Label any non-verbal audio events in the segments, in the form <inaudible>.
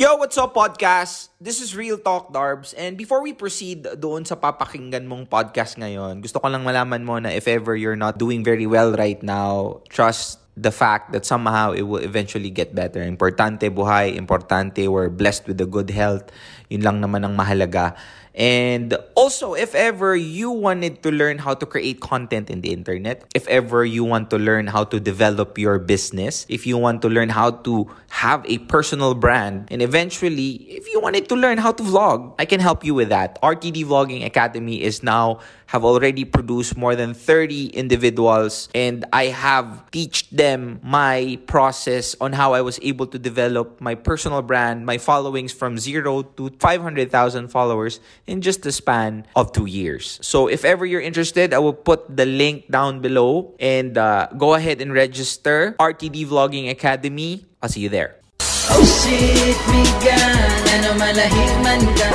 Yo, what's up podcast? This is Real Talk Darbs and before we proceed doon sa papakinggan mong podcast ngayon, gusto ko lang malaman mo na if ever you're not doing very well right now, trust the fact that somehow it will eventually get better. Importante buhay, importante we're blessed with a good health. Yun lang naman ang mahalaga. And also, if ever you wanted to learn how to create content in the internet, if ever you want to learn how to develop your business, if you want to learn how to have a personal brand, and eventually, if you wanted to learn how to vlog, I can help you with that. RTD Vlogging Academy is now have already produced more than 30 individuals and I have teach them my process on how I was able to develop my personal brand, my followings from 0 to 500,000 followers in just the span of 2 years. So if ever you're interested, I will put the link down below and uh, go ahead and register RTD Vlogging Academy. I'll see you there. Oh shit, migan, ano malahing man ka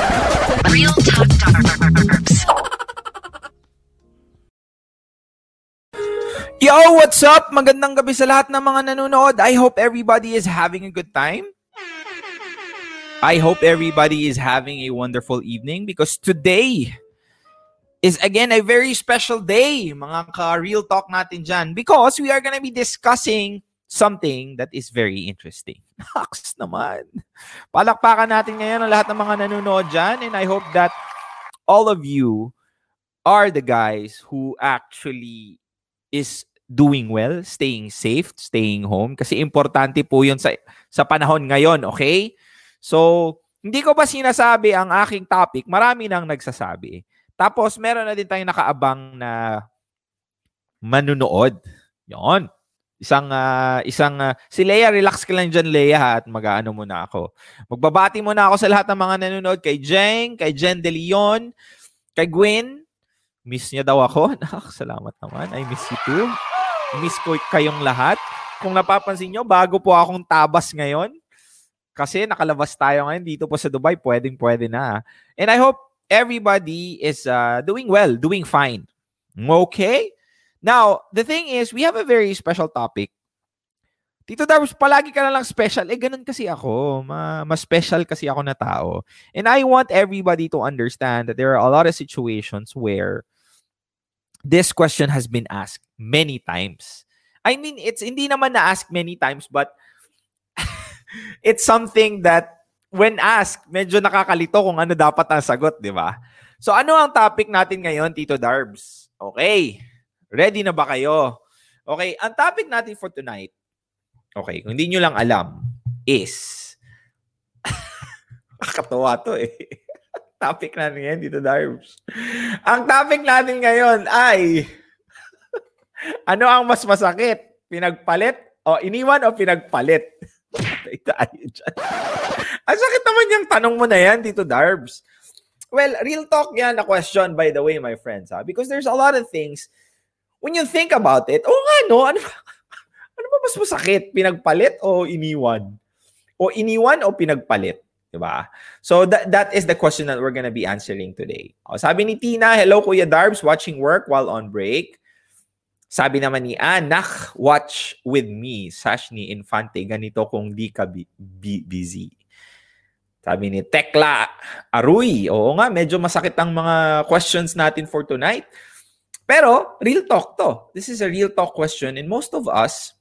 Real Talk Darbs. Yo, what's up? Magandang gabi sa lahat ng mga nanonood. I hope everybody is having a good time. I hope everybody is having a wonderful evening because today is again a very special day, mga ka-real talk natin dyan, because we are gonna be discussing something that is very interesting. <laughs> Naks naman. Palakpakan natin ngayon ang lahat ng mga nanonood dyan and I hope that all of you are the guys who actually is doing well, staying safe, staying home kasi importante po 'yon sa sa panahon ngayon, okay? So, hindi ko ba sinasabi ang aking topic? Marami nang nagsasabi. Tapos meron na din tayong nakaabang na manunood. 'Yon. Isang uh, isang uh, si Leia, relax ka lang diyan Leia ha, at mag-aano muna ako. Magbabati muna ako sa lahat ng mga nanonood kay Jeng, kay Jen De Leon, kay Gwen, Miss niya daw ako. <laughs> Salamat naman. I miss you too. Miss ko kayong lahat. Kung napapansin nyo, bago po akong tabas ngayon. Kasi nakalabas tayo ngayon dito po sa Dubai. Pwedeng pwede na. And I hope everybody is uh, doing well, doing fine. Okay? Now, the thing is, we have a very special topic. Tito Darbs, palagi ka na lang special. Eh, ganun kasi ako. Ma, mas special kasi ako na tao. And I want everybody to understand that there are a lot of situations where this question has been asked many times. I mean, it's hindi naman na-ask many times, but <laughs> it's something that when asked, medyo nakakalito kung ano dapat ang sagot, di ba? So ano ang topic natin ngayon, Tito Darbs? Okay. Ready na ba kayo? Okay, ang topic natin for tonight, okay, kung hindi nyo lang alam, is, <laughs> kakatawa to eh. <laughs> topic natin ngayon, Tito Darbs. Ang topic natin ngayon ay, <laughs> ano ang mas masakit? Pinagpalit o iniwan o pinagpalit? Ito tayo dyan. ang sakit naman yung tanong mo na yan, Tito Darbs. Well, real talk yan na question, by the way, my friends. Ha? Because there's a lot of things, when you think about it, oh nga, no? Ano, <laughs> ano ba mas masakit? Pinagpalit o iniwan? O iniwan o pinagpalit? Diba? So that that is the question that we're gonna be answering today. O, sabi ni Tina, hello Kuya Darbs, watching work while on break. Sabi naman ni Anak, watch with me. Sash ni Infante, ganito kung di ka bi- bi- busy. Sabi ni Tekla Aruy, oo nga, medyo masakit ang mga questions natin for tonight. Pero, real talk to. This is a real talk question and most of us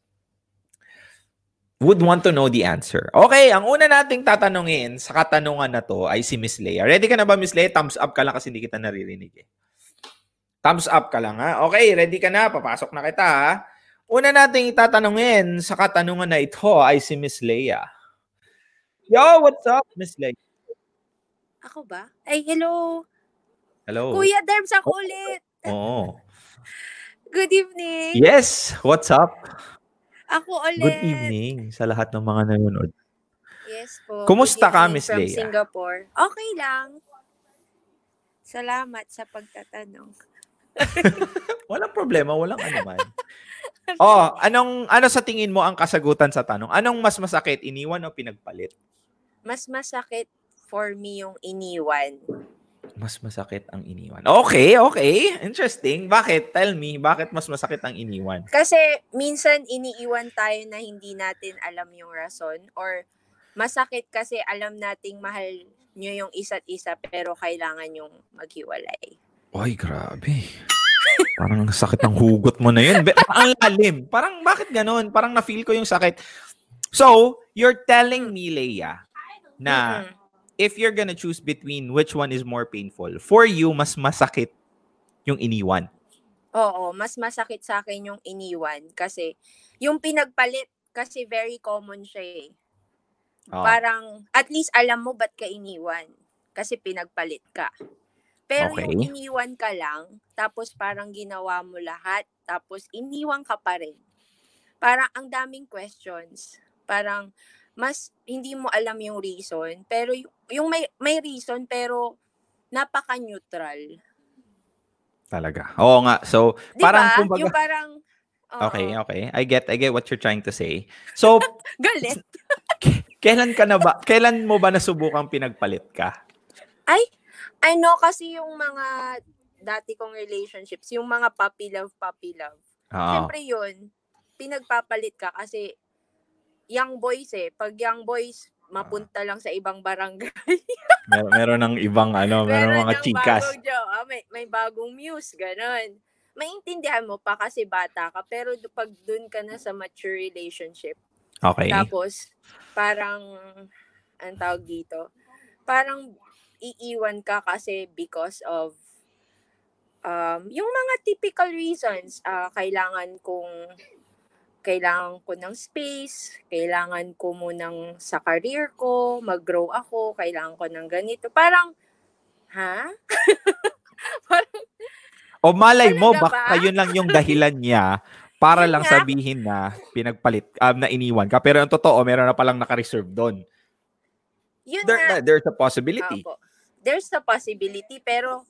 would want to know the answer. Okay, ang una nating tatanungin sa katanungan na to ay si Miss Leia. Ready ka na ba, Miss Leia? Thumbs up ka lang kasi hindi kita naririnig eh. Thumbs up ka lang ha. Okay, ready ka na? Papasok na kita ha. Una nating itatanungin sa katanungan na ito ay si Miss Leia. Yo, what's up, Miss Leia? Ako ba? Ay, hello. Hello. Kuya Darbs, ako ulit. Oo. <laughs> Good evening. Yes, what's up? Ako ulit. Good evening sa lahat ng mga nanonood. Yes po. Kumusta ka, Miss from Leia? Singapore. Okay lang. Salamat sa pagtatanong. <laughs> Walang problema, walang anuman. <laughs> oh, anong ano sa tingin mo ang kasagutan sa tanong? Anong mas masakit, iniwan o pinagpalit? Mas masakit for me yung iniwan. Mas masakit ang iniwan. Okay, okay. Interesting. Bakit? Tell me, bakit mas masakit ang iniwan? Kasi minsan iniiwan tayo na hindi natin alam yung rason or masakit kasi alam nating mahal nyo yung isa't isa pero kailangan yung maghiwalay. Oy, grabe. Parang ang sakit ng hugot mo na yun. Ang lalim. Parang bakit ganun? Parang na-feel ko yung sakit. So, you're telling me, Leia, na if you're gonna choose between which one is more painful, for you, mas masakit yung iniwan. Oo, mas masakit sa akin yung iniwan kasi yung pinagpalit kasi very common siya eh. Oh. Parang at least alam mo ba't ka iniwan kasi pinagpalit ka. Pero Okay. yung iniwan ka lang, tapos parang ginawa mo lahat, tapos iniwan ka pa rin. Parang ang daming questions. Parang mas hindi mo alam yung reason, pero y- yung may may reason pero napaka-neutral. Talaga. Oo nga. So, Di parang ba? kumbaga... Yung parang Okay, okay. I get I get what you're trying to say. So, <laughs> galit. <laughs> kailan ka na ba kailan mo ba nasubukang pinagpalit ka? Ano kasi yung mga dati kong relationships, yung mga puppy love, puppy love. Oo. Siyempre yun, pinagpapalit ka kasi young boys eh. Pag young boys, mapunta lang sa ibang barangay. <laughs> Mer- meron ng ibang ano, meron, mga ng chikas. Bagong ah, may, may bagong muse, ganun. Maintindihan mo pa kasi bata ka, pero pag dun ka na sa mature relationship, Okay. tapos parang, ang tawag dito, parang iiwan ka kasi because of um, yung mga typical reasons. ah kailangan kong kailangan ko ng space, kailangan ko munang sa career ko, mag-grow ako, kailangan ko ng ganito. Parang, ha? <laughs> Parang, O malay mo, Talaga baka ba? yun lang yung dahilan niya para lang sabihin na pinagpalit, um, na iniwan ka. Pero ang totoo, meron na palang naka-reserve doon. yun There, there's a possibility. Opo. There's a possibility, pero,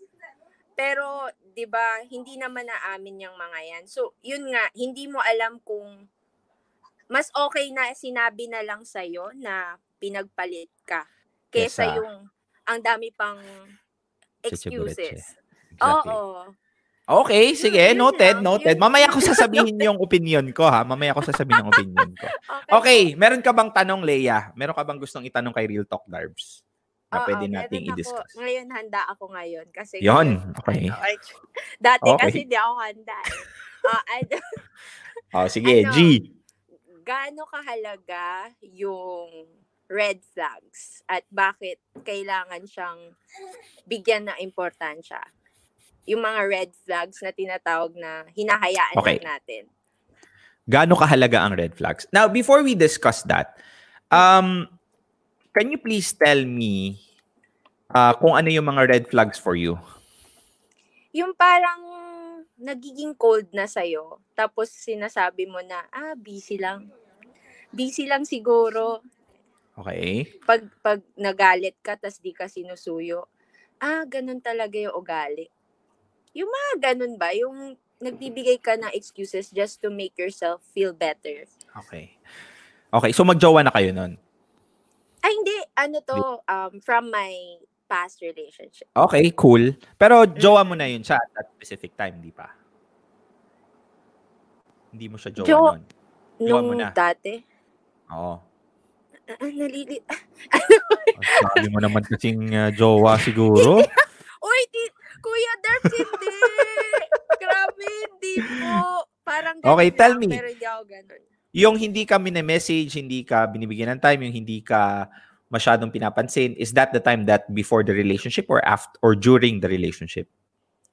pero, di ba, hindi naman naamin yung mga yan. So, yun nga, hindi mo alam kung mas okay na sinabi na lang sa'yo na pinagpalit ka kesa Kesa- yung ang dami pang excuses. Exactly. Oo. Okay, sige. Noted, noted. Mamaya ko sasabihin yung opinion ko, ha? Mamaya ko sasabihin yung opinion ko. <laughs> Okay, meron ka bang tanong, Leia? Meron ka bang gustong itanong kay Real Talk Darbs? Na Oo, pwede nating ako. i-discuss. Ngayon, handa ako ngayon. Kasi Yon, ngayon, okay. ano, <laughs> ay, dati Okay. kasi di ako handa. eh. Ah, <laughs> ano, Oh, sige, Ano? G. gaano kahalaga yung red flags at bakit kailangan siyang bigyan ng importansya? Yung mga red flags na tinatawag na hinahayaan Okay. natin. Gaano kahalaga ang red flags? Now, before we discuss that, um, can you please tell me uh, kung ano yung mga red flags for you? Yung parang nagiging cold na sa'yo, tapos sinasabi mo na, ah, busy lang. Busy lang siguro. Okay? Pag, pag nagalit ka, tas di ka sinusuyo, ah, ganun talaga yung ugali. Yung mga ganun ba? Yung nagbibigay ka ng excuses just to make yourself feel better. Okay. Okay, so magjowa na kayo nun. Ay, hindi. Ano to? Um, from my past relationship. Okay, cool. Pero jowa mo na yun siya at that specific time, di pa? Hindi mo siya jowa Jo- nun. Jowa mo na. dati. Oo. Ah, nalili... <laughs> Ang Sabi mo naman kasing uh, jowa siguro. <laughs> Uy, di, Kuya Darbs, hindi. Grabe, hindi po. Parang ganun Okay, tell lang, me. Pero hindi ako ganun. Yung hindi ka message hindi ka binibigyan ng time, yung hindi ka masyadong pinapansin, is that the time that before the relationship or after or during the relationship?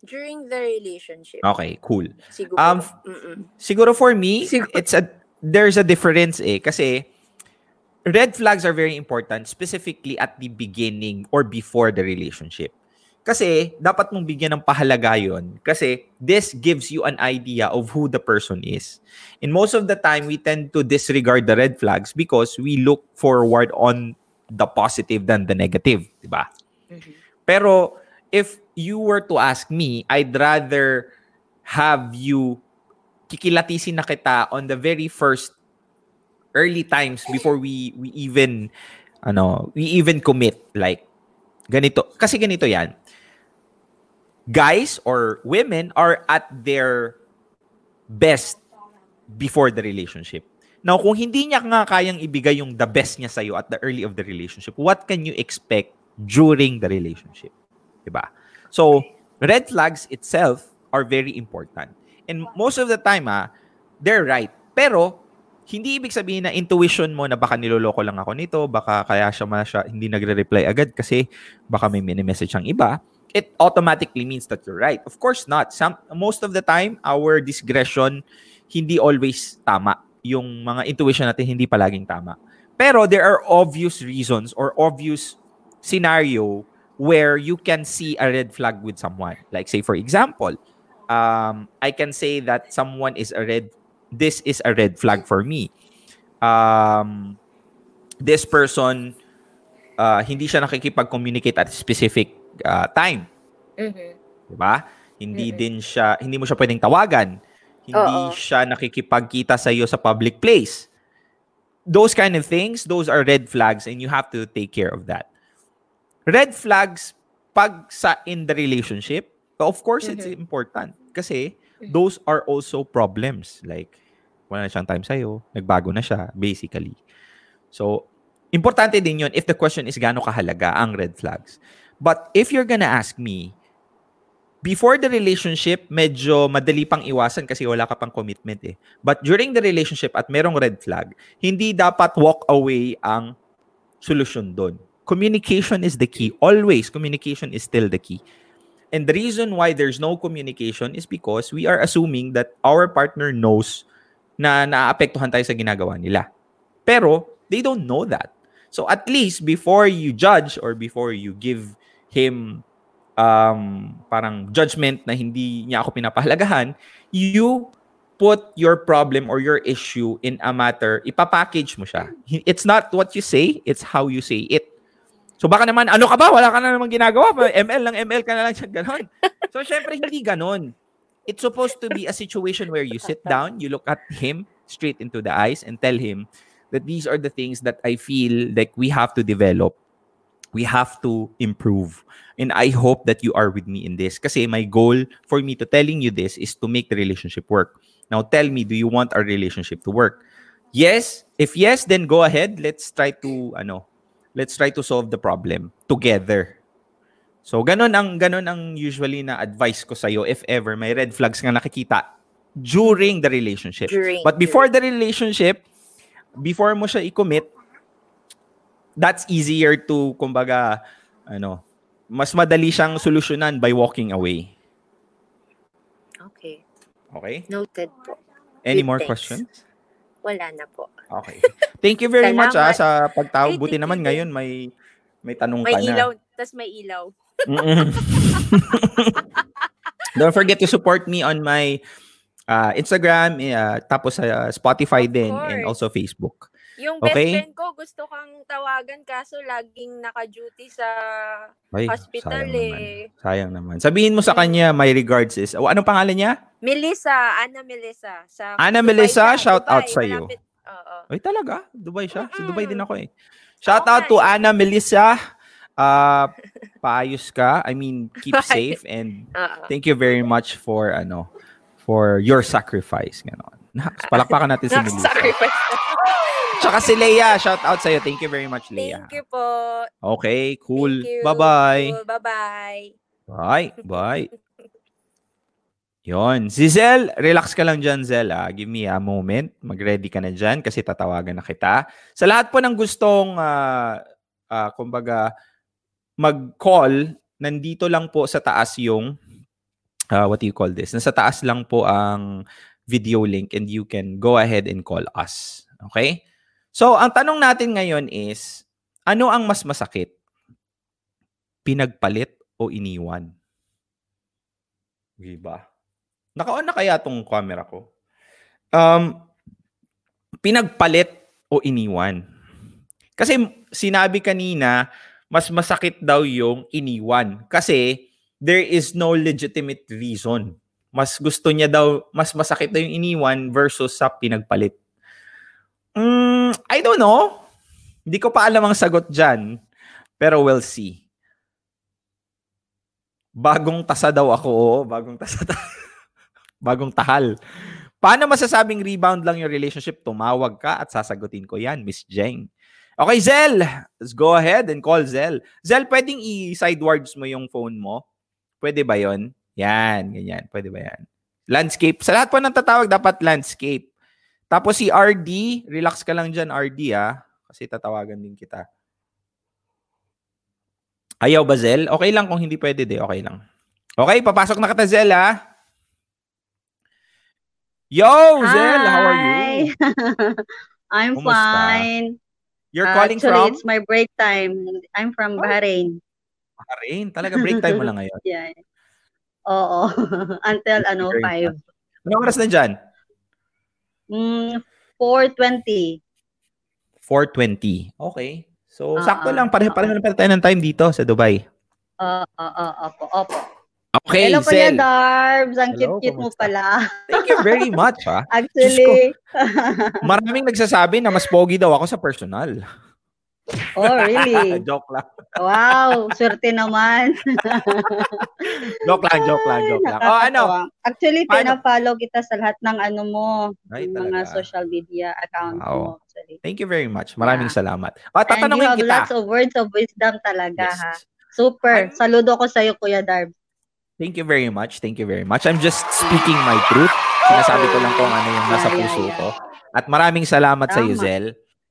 During the relationship. Okay, cool. Siguro. Um, Mm-mm. Siguro for me, Siguro. it's a there's a difference eh kasi red flags are very important specifically at the beginning or before the relationship. Kasi dapat mong bigyan ng pahalaga yon kasi this gives you an idea of who the person is. And most of the time we tend to disregard the red flags because we look forward on the positive than the negative, 'di ba? Mhm. Pero if you were to ask me, I'd rather have you kikilatisin na kita on the very first early times before we we even ano, we even commit like ganito. Kasi ganito 'yan. Guys or women are at their best before the relationship. Now, kung hindi niya nga kayang ibigay yung the best niya sa'yo at the early of the relationship, what can you expect during the relationship? Diba? So, red flags itself are very important. And most of the time, ah, they're right. Pero, hindi ibig sabihin na intuition mo na baka niloloko lang ako nito, baka kaya siya, masya, hindi nagre-reply agad kasi baka may mini-message ang iba. It automatically means that you're right. Of course not. Some, most of the time, our discretion hindi always tama yung mga intuition natin hindi palaging tama. Pero there are obvious reasons or obvious scenario where you can see a red flag with someone. Like say for example, um, I can say that someone is a red this is a red flag for me. Um, this person uh, hindi siya nakikipag-communicate at specific uh, time. Mhm. 'Di ba? Hindi Mm-mm. din siya hindi mo siya pwedeng tawagan. Hindi Oo. siya nakikipagkita sa iyo sa public place. Those kind of things, those are red flags and you have to take care of that. Red flags pag sa in the relationship, of course it's important kasi those are also problems like wala na siyang time sa'yo, nagbago na siya, basically. So, importante din yun if the question is gaano kahalaga ang red flags. But if you're gonna ask me, before the relationship, medyo madali pang iwasan kasi wala ka pang commitment eh. But during the relationship at merong red flag, hindi dapat walk away ang solusyon doon. Communication is the key. Always, communication is still the key. And the reason why there's no communication is because we are assuming that our partner knows na naaapektuhan tayo sa ginagawa nila. Pero, they don't know that. So at least before you judge or before you give him um, parang judgment na hindi niya ako pinapahalagahan, you put your problem or your issue in a matter, ipapackage mo siya. It's not what you say, it's how you say it. So baka naman, ano ka ba? Wala ka na naman ginagawa. ML lang, ML ka na lang <laughs> siya. Ganon. So syempre, hindi ganon. It's supposed to be a situation where you sit down, you look at him straight into the eyes and tell him that these are the things that I feel like we have to develop. We have to improve. And I hope that you are with me in this. Kasi my goal for me to telling you this is to make the relationship work. Now tell me, do you want our relationship to work? Yes. If yes, then go ahead. Let's try to ano, let's try to solve the problem together. So ganun ang ganun ang usually na advice ko sa if ever may red flags nga nakikita during the relationship. During- But before the relationship, before mo siya i-commit, that's easier to kumbaga ano, mas madali siyang solusyonan by walking away. Okay. Okay? Noted po. Any Good, more thanks. questions? Wala na po. Okay. Thank you very much ah, sa pagtawag. Buti naman ngayon may may tanong May ka na. ilaw, tas may ilaw. <laughs> Don't forget to support me on my uh, Instagram, uh, tapos sa Spotify Of din, and also Facebook. Yung best Okay. friend ko, gusto kang tawagan kaso laging naka-duty sa Ay, hospital sayang naman. eh. Sayang naman. Sabihin mo sa kanya, my regards is, oh, anong pangalan niya? Melissa, Ana Melissa. Sa Ana Dubai Melissa, siya, shout out Dubai, sa'yo. malapit. Oo. Ay, talaga? Dubai siya? Sa Mm-mm. Dubai din ako eh. Shout Oo out to. Ana Melissa. Uh, <laughs> paayos ka. I mean, keep safe and thank you very much for ano for your sacrifice ganon. <laughs> Palakpakan natin si Melissa. Sacrifice. <laughs> Tsaka si Leia, shout out sa'yo. Thank you very much, Leia. Thank you po. Okay, cool. Bye-bye. Cool. Bye-bye. Bye. <laughs> Bye. Yon. Si Zel, relax ka lang dyan, Zel. Ah. Give me a moment. Mag-ready ka na dyan kasi tatawagan na kita. Sa lahat po ng gustong, ah, ah, kumbaga, mag-call, nandito lang po sa taas yung, ah, what do you call this? Nasa taas lang po ang video link and you can go ahead and call us. Okay? So, ang tanong natin ngayon is, ano ang mas masakit? Pinagpalit o iniwan? Diba? Naka-on na kaya tong camera ko? Um, pinagpalit o iniwan? Kasi sinabi kanina, mas masakit daw yung iniwan. Kasi there is no legitimate reason. Mas gusto niya daw, mas masakit daw yung iniwan versus sa pinagpalit. Mm, I don't know. Hindi ko pa alam ang sagot dyan. Pero we'll see. Bagong tasa daw ako. oo. Bagong tasa. <laughs> bagong tahal. Paano masasabing rebound lang yung relationship? Tumawag ka at sasagutin ko yan, Miss Jeng. Okay, Zel. Let's go ahead and call Zel. Zel, pwedeng i-sidewards mo yung phone mo? Pwede ba yon? Yan, ganyan. Pwede ba yan? Landscape. Sa lahat po ng tatawag, dapat landscape. Tapos si RD, relax ka lang dyan, RD ah. Kasi tatawagan din kita. Ayaw ba, Zel? Okay lang kung hindi pwede de, okay lang. Okay, papasok na kita, Zel ah. Yo, Zel, how are you? Hi. <laughs> I'm Kumusta? fine. You're Uh, calling actually, from it's my break time. I'm from Oh. Bahrain. Bahrain. Talaga break time mo lang ngayon. <laughs> Yeah. Oo. <laughs> Until ano, Very 5. Anong oras na dyan? Mm, 4.20. 4.20. Okay. So, Ah, sakto ah, lang. Pareho ah. pala tayo ng time dito sa Dubai. Oo, oo, opo, opo. Okay, Hello, Kuya Zel. Darbs. Ang Hello, cute-cute mo pala. Thank you very much, ha. <laughs> Actually. Maraming nagsasabi na mas pogi daw ako sa personal. Oh, really? <laughs> joke lang. Wow, swerte naman. <laughs> Joke lang, joke lang, joke lang. Oh, ano? Actually, Paano? pina-follow kita sa lahat ng ano mo, Ay, mga talaga. social media accounts Wow. mo. Actually. Thank you very much. Maraming Yeah. salamat. Oh, And you tatanungin have kita. lots of words of wisdom talaga, Yes. ha? Super. I'm- Saludo ko sa'yo, Kuya Darb. Thank you very much. Thank you very much. I'm just speaking my truth. Sinasabi ko lang kung ano yung nasa Yeah, yeah, puso yeah. ko. At maraming salamat sa iyo, Tama. Zel.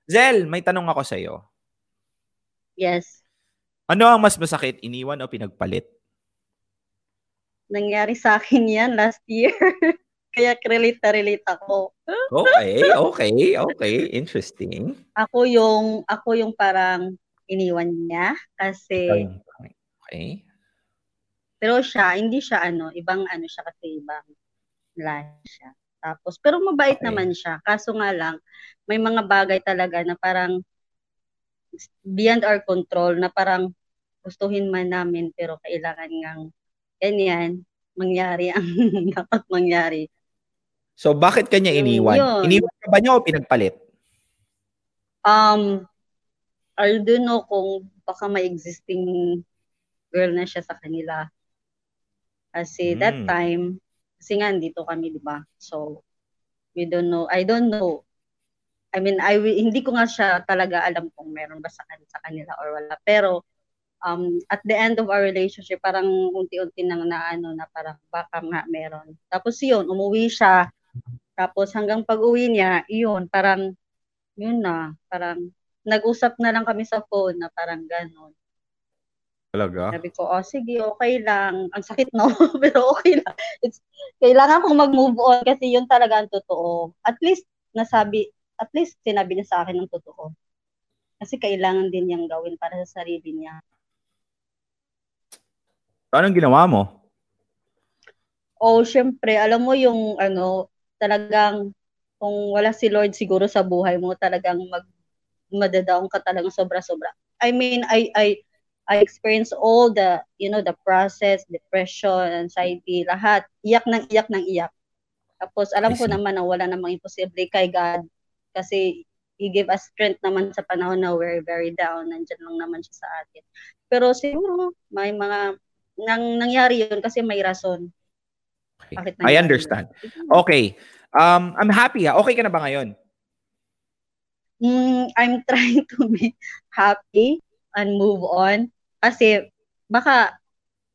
Zel, may tanong ako sa iyo. Yes. Ano ang mas masakit, iniwan o pinagpalit? Nangyari sa akin yan last year. <laughs> Kaya relate na relate ako. Okay, okay, okay. Interesting. Ako yung, ako yung parang iniwan niya kasi Okay. pero siya hindi siya ano ibang ano siya kasi ibang line siya tapos pero mabait Okay. naman siya kaso nga lang may mga bagay talaga na parang beyond our control na parang gustuhin man namin pero kailangan ngang ganyan mangyari ang <laughs> dapat mangyari So, bakit kanya iniwan? yun. Iniwan ka ba niya o pinagpalit? um I don't know kung baka may existing girl na siya sa kanila kasi that Hmm. time kasi nga dito kami di ba so we don't know I don't know I mean I hindi ko nga siya talaga alam kung meron ba sa, kan- sa kanila or wala pero um at the end of our relationship parang unti-unti nang naano na parang baka nga meron tapos yun umuwi siya tapos hanggang pag-uwi niya yun parang yun na parang nag-usap na lang kami sa phone na parang ganon Talaga? sabi ko, oh sige, okay lang. Ang sakit no, <laughs> pero okay lang. It's, kailangan kong mag-move on kasi yun talaga ang totoo. At least, nasabi, at least sinabi niya sa akin ng totoo. Kasi kailangan din niyang gawin para sa sarili niya. Anong ginawa mo? Oh, syempre, alam mo yung ano, talagang kung wala si Lord siguro sa buhay mo, talagang mag madadaong ka talagang sobra-sobra. I mean, I I I experienced all the, you know, the process, depression, anxiety, lahat. Iyak ng iyak ng iyak. Tapos alam ko naman na wala namang imposible kay God kasi He gave us strength naman sa panahon na we're very down. Nandyan lang naman siya sa atin. Pero siguro, may mga, nang, nangyari yun kasi may rason. Okay. I understand. yun. Okay. Um, I'm happy ha. Okay ka na ba ngayon? Mm, I'm <laughs> trying to be happy and move on. Kasi baka,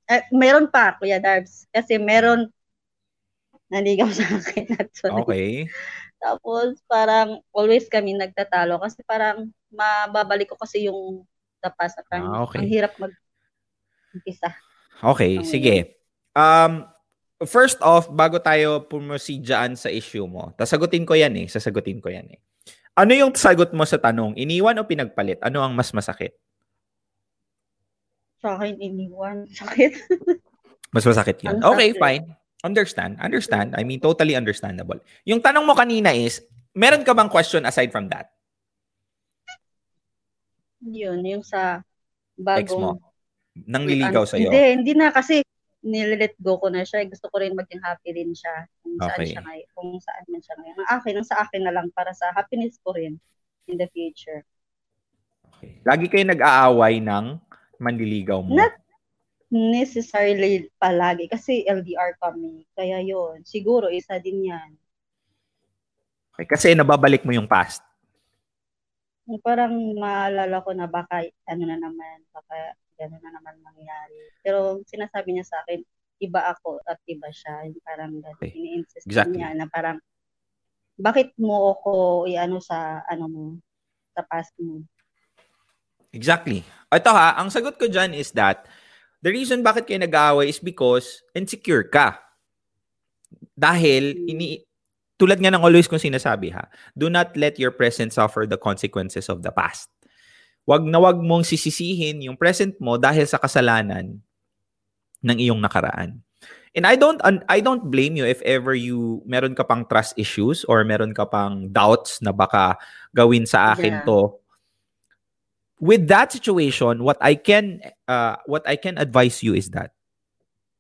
eh, meron pa, Kuya Darbs. Kasi meron naligaw sa akin actually. Okay. Tapos parang always kami nagtatalo kasi parang mababalik ko kasi yung tapas at ang, Ah, okay. ang hirap mag umpisa. Okay, Ang- sige. Um, first off, bago tayo proceed dyan sa issue mo, sasagutin ko yan eh. Sasagutin ko yan eh. Ano yung sagot mo sa tanong? Iniwan o pinagpalit? Ano ang mas masakit? Sa akin iniwan. Sakit. Mas masakit yun. Okay, fine. Understand. Understand. I mean, totally understandable. Yung tanong mo kanina is, meron ka bang question aside from that? Yun, yung sa Ex mo? bagong Nang liligaw Ano, sa'yo? Hindi, hindi na kasi nilet go ko na siya. Gusto ko rin maging happy rin siya kung saan Okay. siya ngayon. Kung saan man siya ngayon. Ang akin, ang sa akin na lang para sa happiness ko rin in the future. Okay. Lagi kayo nag-aaway ng manliligaw mo. Not necessarily palagi kasi LDR kami. Kaya yun, siguro isa din yan. Kasi nababalik mo yung past. Parang maalala ko na baka ano na naman, baka gano'n na naman mangyari. Pero sinasabi niya sa akin, iba ako at iba siya. Yung parang gano'n, Okay. ini-insist Exactly. niya na parang, bakit mo ako i-ano sa, ano mo, sa past mo? Exactly. Ito ha, ang sagot ko dyan is that the reason bakit kayo nag-aaway is because insecure ka. Dahil, ini, tulad nga ng always kong sinasabi ha, do not let your present suffer the consequences of the past. Wag na wag mong sisisihin yung present mo dahil sa kasalanan ng iyong nakaraan. And I don't I don't blame you if ever you meron ka pang trust issues or meron ka pang doubts na baka gawin sa akin Yeah. to. With that situation, what I can uh, what I can advise you is that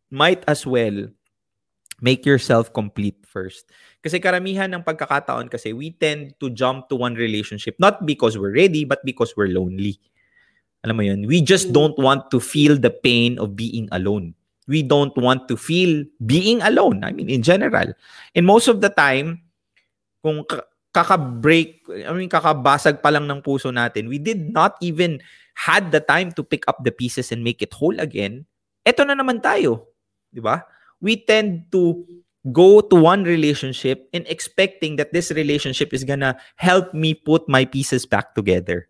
might as well make yourself complete first. Kasi karamihan ng pagkakataon kasi we tend to jump to one relationship not because we're ready but because we're lonely. Alam mo yun? We just Mm. don't want to feel the pain of being alone. We don't want to feel being alone. I mean, in general. And most of the time, kung kaka-break, I mean, kakabasag pa lang ng puso natin, we did not even had the time to pick up the pieces and make it whole again. Eto na naman tayo. Di ba? We tend to go to one relationship and expecting that this relationship is gonna help me put my pieces back together.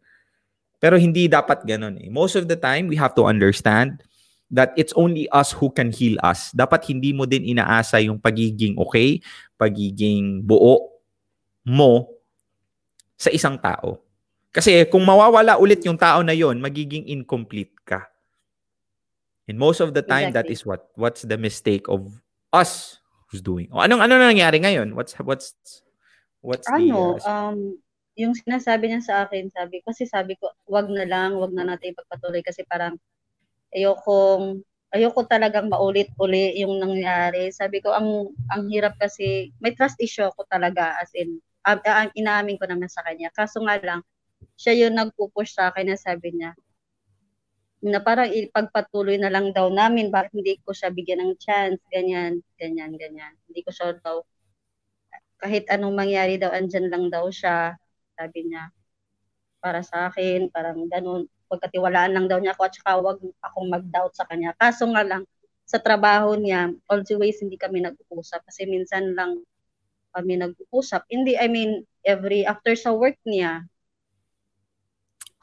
Pero hindi dapat ganun eh. Most of the time, we have to understand that it's only us who can heal us. Dapat hindi mo din inaasa yung pagiging okay, pagiging buo mo sa isang tao. Kasi kung mawawala ulit yung tao na yon, magiging incomplete ka. And most of the time, that Exactly. is what what's the mistake of us who's doing. O anong ano na nangyari ngayon? What's what's what's Ano, the uh, um, yung sinasabi niya sa akin, sabi, kasi sabi ko, wag na lang, wag na natin ipagpatuloy kasi parang ayokong, ayoko talagang maulit-uli yung nangyari. Sabi ko, ang ang hirap kasi, may trust issue ako talaga, as in, um, uh, inaamin ko naman sa kanya. Kaso nga lang, siya yung nagpupush sa akin na sabi niya, na parang ipagpatuloy na lang daw namin, bakit hindi ko siya bigyan ng chance, ganyan, ganyan, ganyan. Hindi ko siya daw kahit anong mangyari daw, andyan lang daw siya. Sabi niya, para sa akin, parang ganun. Pagkatiwalaan lang daw niya ako at saka wag akong mag-doubt sa kanya. Kaso nga lang, sa trabaho niya, always hindi kami nag-uusap kasi minsan lang kami nag-uusap. Hindi, I mean, every, after sa work niya,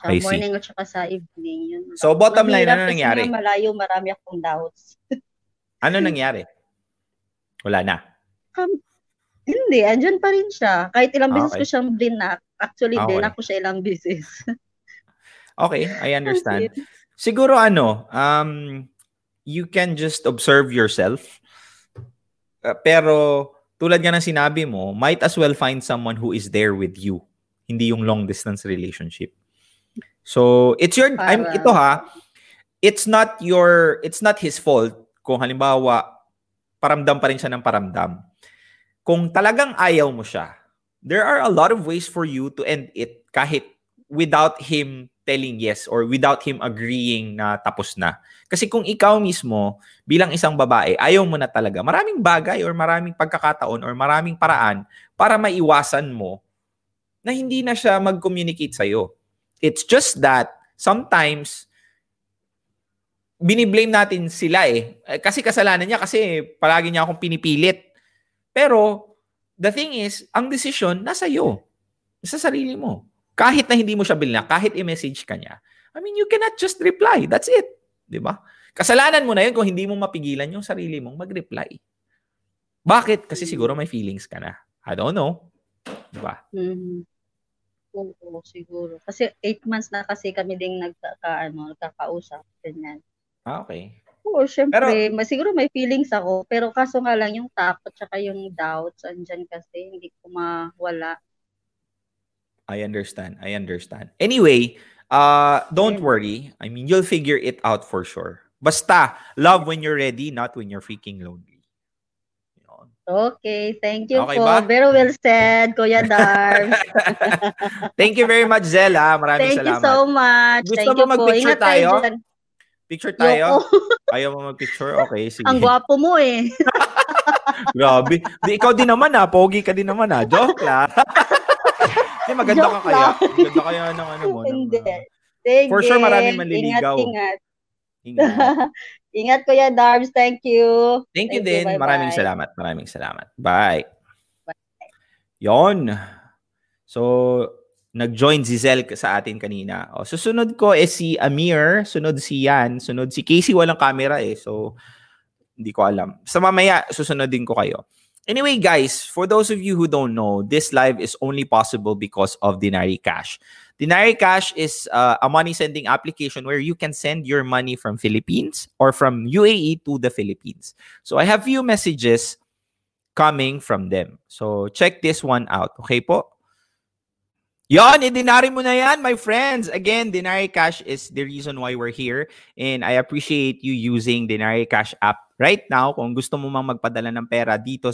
sa I see. morning at saka sa evening. Yun. So, bottom line, ano kasi nangyari? nga malayo, marami akong doubts. <laughs> Ano nangyari? Wala na. Hindi, andyan pa rin siya. Kahit ilang beses Okay. ko siyang blinak. Actually, Okay. blinak ko siya ilang beses. <laughs> Okay, I understand. Siguro ano, um, you can just observe yourself. Uh, pero tulad nga ng sinabi mo, might as well find someone who is there with you. Hindi yung long distance relationship. So, it's your I'm ito ha. It's not your it's not his fault kung halimbawa paramdam pa rin siya ng paramdam. Kung talagang ayaw mo siya, there are a lot of ways for you to end it kahit without him telling yes or without him agreeing na tapos na. Kasi kung ikaw mismo, bilang isang babae, ayaw mo na talaga, maraming bagay or maraming pagkakataon or maraming paraan para maiwasan mo na hindi na siya mag-communicate sa'yo. It's just that sometimes biniblame natin sila eh. Eh, Kasi kasalanan niya kasi palagi niya akong pinipilit. Pero the thing is, ang decision nasa iyo. Sa sarili mo. Kahit na hindi mo siya bilna, kahit i-message ka niya. I mean, you cannot just reply. That's it. 'Di ba? Kasalanan mo na yun kung hindi mo mapigilan yung sarili mong mag-reply. Bakit? Kasi siguro may feelings ka na. I don't know. 'Di ba? Mhm. Oo, siguro. Kasi eight months na kasi kami ding nagkaka, ano, nagkakausap. Ganyan. Ah, okay. Oo, syempre, Pero- ma- siguro may feelings ako. Pero kaso nga lang yung takot tsaka yung doubts andyan kasi hindi ko mawala. I understand. I understand. Anyway, uh, don't worry. I mean, you'll figure it out for sure. Basta, love when you're ready, not when you're freaking lonely. Yun. Okay, thank you Okay po. ba? Very well said, Kuya <laughs> Darv. <laughs> Thank you very much, Zella. Maraming thank you salamat. so much. Gusto thank mo you mag-picture tayo. Picture tayo? <laughs> Ayaw mo mag-picture? Okay, sige. Ang gwapo mo eh. Grabe. Di, ikaw din naman ha. Pogi ka din naman ha. Joke lang. Di, maganda ka Joke kaya. lang. Maganda kaya ng ano mo. ng, Hindi. uh, Sige. For sure, maraming manliligaw. Ingat, ingat. ingat. <laughs> ingat, Kuya Darbs. Thank you. Thank you Thank you. din. Maraming Bye-bye. salamat. Maraming salamat. Bye. Yon. So, nag-join si Zel sa atin kanina. O, susunod ko is si Amir, sunod si Yan, sunod si Casey, walang camera eh. So, hindi ko alam. Sa mamaya, susunodin ko kayo. Anyway, guys, for those of you who don't know, this live is only possible because of Dinari Cash. Dinari Cash is uh, a money sending application where you can send your money from Philippines or from UAE to the Philippines. So I have few messages coming from them. So check this one out. Okay po? Yon, idinari mo na yan, my friends. Again, Dinari Cash is the reason why we're here. And I appreciate you using Dinari Cash app right now kung gusto mo mang magpadala ng pera dito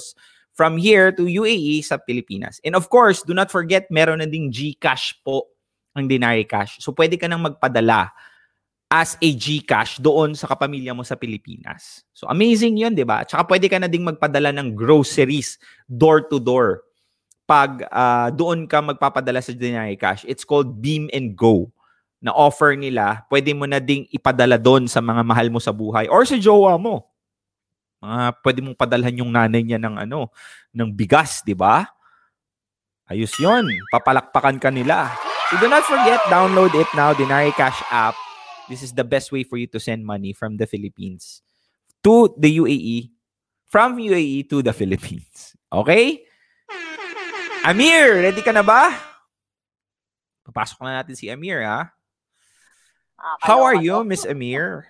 from here to UAE sa Pilipinas. And of course, do not forget, meron na ding GCash po ang Dinari Cash. So pwede ka nang magpadala as a GCash doon sa kapamilya mo sa Pilipinas. So amazing 'yun, 'di ba? Tsaka pwede ka na ding magpadala ng groceries door to door. Pag ah, doon ka magpapadala sa Dinari Cash, it's called Beam and Go na offer nila, pwede mo na ding ipadala doon sa mga mahal mo sa buhay or sa jowa mo. Mga pwede mong padalhan yung nanay niya ng ano, ng bigas, 'di ba? Ayos 'yon. Papalakpakan ka nila. So do not forget, download it now, Dinari Cash app. This is the best way for you to send money from the Philippines to the UAE, from UAE to the Philippines. Okay? Amir, ready ka na ba? Papasok na natin si Amir, ha? How are you, Miss Amir?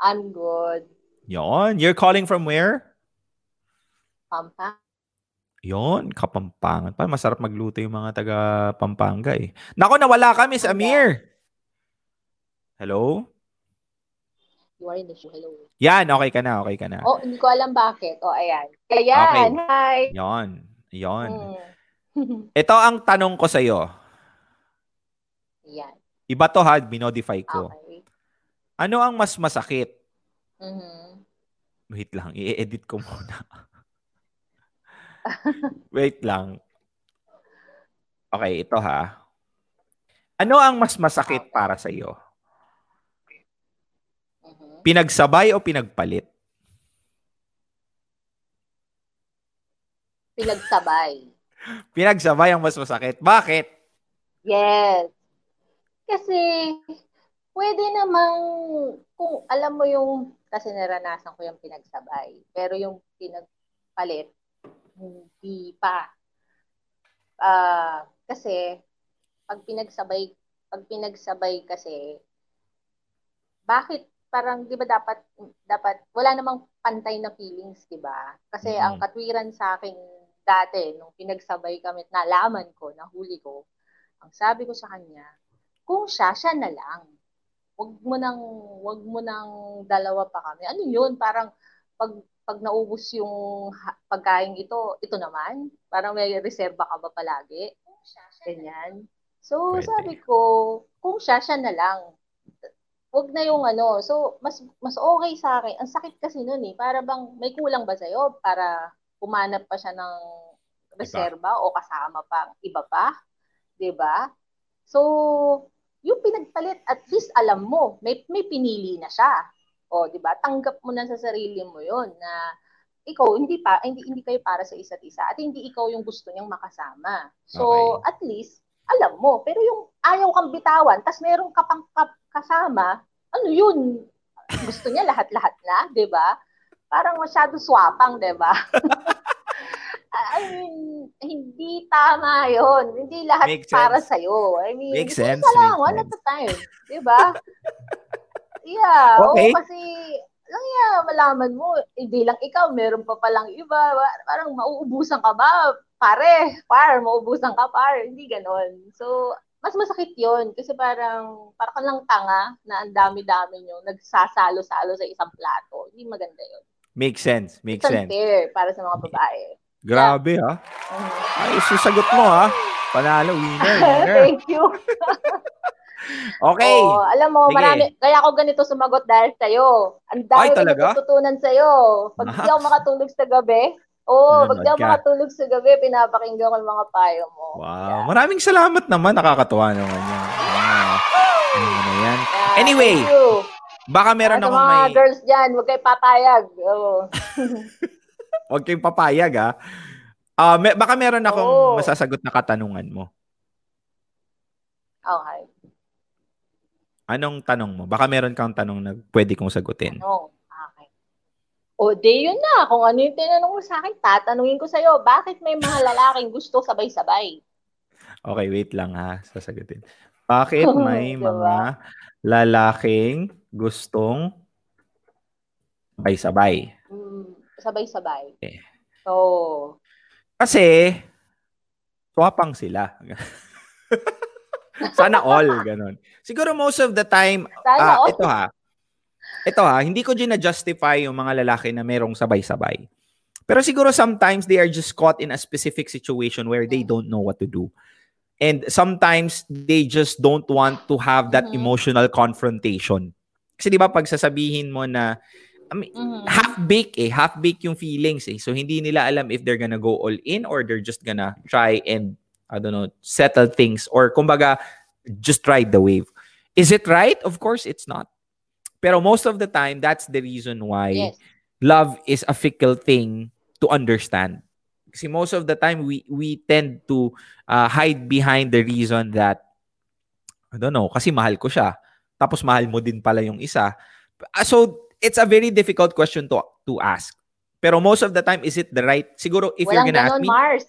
I'm good. Yon, you're calling from where? Pampa. Yon, Kapampangan. Pa, masarap magluto yung mga taga Pampanga eh. Nako, nawala ka, Miss Amir. Hello? You are in the show. Hello. Yan, okay ka na, okay ka na. Oh, hindi ko alam bakit. Oh, ayan. Ayan. Hi. Yon, yon. Hmm. <laughs> Ito ang tanong ko sa'yo. Ayan. Iba to ha, binodify ko. Okay. Ano ang mas masakit? Mhm. Wait lang, i-edit ko muna. <laughs> Wait lang. Okay, ito ha. Ano ang mas masakit para sa iyo? Mhm. Pinagsabay o pinagpalit? Pinagsabay. Pinagsabay ang mas masakit. Bakit? Yes. Kasi, pwede namang, kung alam mo yung, kasi naranasan ko yung pinagsabay, pero yung pinagpalit, hindi pa. Ah, kasi, pag pinagsabay, pag pinagsabay kasi, bakit parang 'di ba dapat dapat wala namang pantay na feelings, 'di ba? Kasi Mhm. ang katwiran sa akin dati nung pinagsabay kami at nalaman ko, nahuli ko, ang sabi ko sa kanya, kung siya, siya na lang. Wag mo nang wag mo nang dalawa pa kami. Ano 'yun? Parang pag pag naubos yung ha- pagkain ito, ito naman, parang may reserba ka ba palagi? Ganyan. So, Pwede. sabi ko, kung siya, siya na lang. Huwag na yung ano. So, mas mas okay sa akin. Ang sakit kasi nun eh. Para bang may kulang ba sa'yo? Para humanap pa siya ng reserba o kasama pa iba pa? 'Di ba? So, yung pinagpalit, at least alam mo, may, may pinili na siya. O, 'di ba? Tanggap mo na sa sarili mo 'yon na ikaw hindi pa hindi hindi kayo para sa isa't isa at hindi ikaw yung gusto niyang makasama. So, at least alam mo. Pero yung ayaw kang bitawan, tas meron ka pang ka- kasama, ano yun? Gusto niya lahat-lahat na, 'di ba? Parang masyado swapang, 'di ba? <laughs> I mean, hindi tama yon. Hindi lahat Makes para sense. sa'yo. I mean, Makes sense, lang, one sense. at a time. Di ba? <laughs> yeah. Okay. Oo, kasi, lang yeah, malaman mo, hindi lang ikaw, meron pa palang iba. Parang mauubusan ka ba? Pare, par, mauubusan ka, par. Hindi ganon. So, mas masakit yon kasi parang parang ka lang tanga na ang dami-dami nyo nagsasalo-salo sa isang plato. Hindi maganda yun. Makes sense. Makes It's sense. unfair para sa mga babae. Grabe ha. Mhm. Ay, susagot mo ha. Panalo, winner, <laughs> winner. Thank you. <laughs> Okay. Oo, alam mo, Sige. marami, kaya ako ganito sumagot dahil sa'yo. Ang dami Ay, talaga? natutunan sa'yo. Pag di ako makatulog sa gabi, oo, pag di ako ka. makatulog sa gabi, pinapakinggan ko mga payo mo. Wow. Maraming salamat naman. Nakakatuwa naman yan. Wow. Ano na yan? Yeah, Anyway, thank you. Baka meron Para sa akong mga may... girls dyan, huwag kayo papayag. Oo. <laughs> Huwag kayong papayag, ha? Ah, may- baka meron akong Oo. masasagot na katanungan mo. Okay. Anong tanong mo? Baka meron kang tanong na pwede kong sagutin. Tanong. Okay. O, di yun na. Kung ano yung tinanong mo sa akin, tatanungin ko sa'yo, bakit may mga lalaking gusto sabay-sabay? Okay, wait lang ha. Sasagutin. Bakit <laughs> may Diba? mga lalaking gustong sabay-sabay? Mm, sabay-sabay. Eh. So, Kasi, swapang sila. <laughs> Sana all, ganun. Siguro most of the time, Sana all. ito ha, ito ha, hindi ko din na-justify yung mga lalaki na merong sabay-sabay. Pero siguro sometimes they are just caught in a specific situation where they don't know what to do. And sometimes they just don't want to have that Mhm. emotional confrontation. Kasi di ba pag sasabihin mo na, I mean, mhm. half-bake eh. Half-bake yung feelings eh. So, hindi nila alam if they're gonna go all in or they're just gonna try and, I don't know, settle things or kumbaga, just ride the wave. Is it right? Of course, it's not. Pero most of the time, that's the reason why yes. love is a fickle thing to understand. Kasi most of the time, we we tend to uh, hide behind the reason that, I don't know, kasi mahal ko siya. Tapos mahal mo din pala yung isa. Ah, So, it's a very difficult question to to ask. Pero most of the time, is it the right? Siguro, if you're Walang gonna ask me, Mars.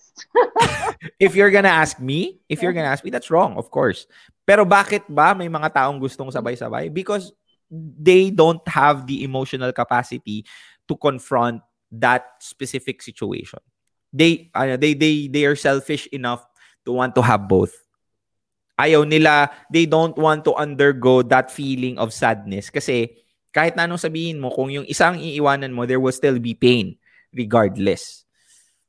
<laughs> if you're gonna ask me, if you're gonna ask me, that's wrong, of course. Pero bakit ba may mga taong gustong sabay-sabay? Because they don't have the emotional capacity to confront that specific situation. They ano, they they they are selfish enough to want to have both. Ayaw nila, they don't want to undergo that feeling of sadness kasi kahit na anong sabihin mo, kung yung isang iiwanan mo, there will still be pain regardless.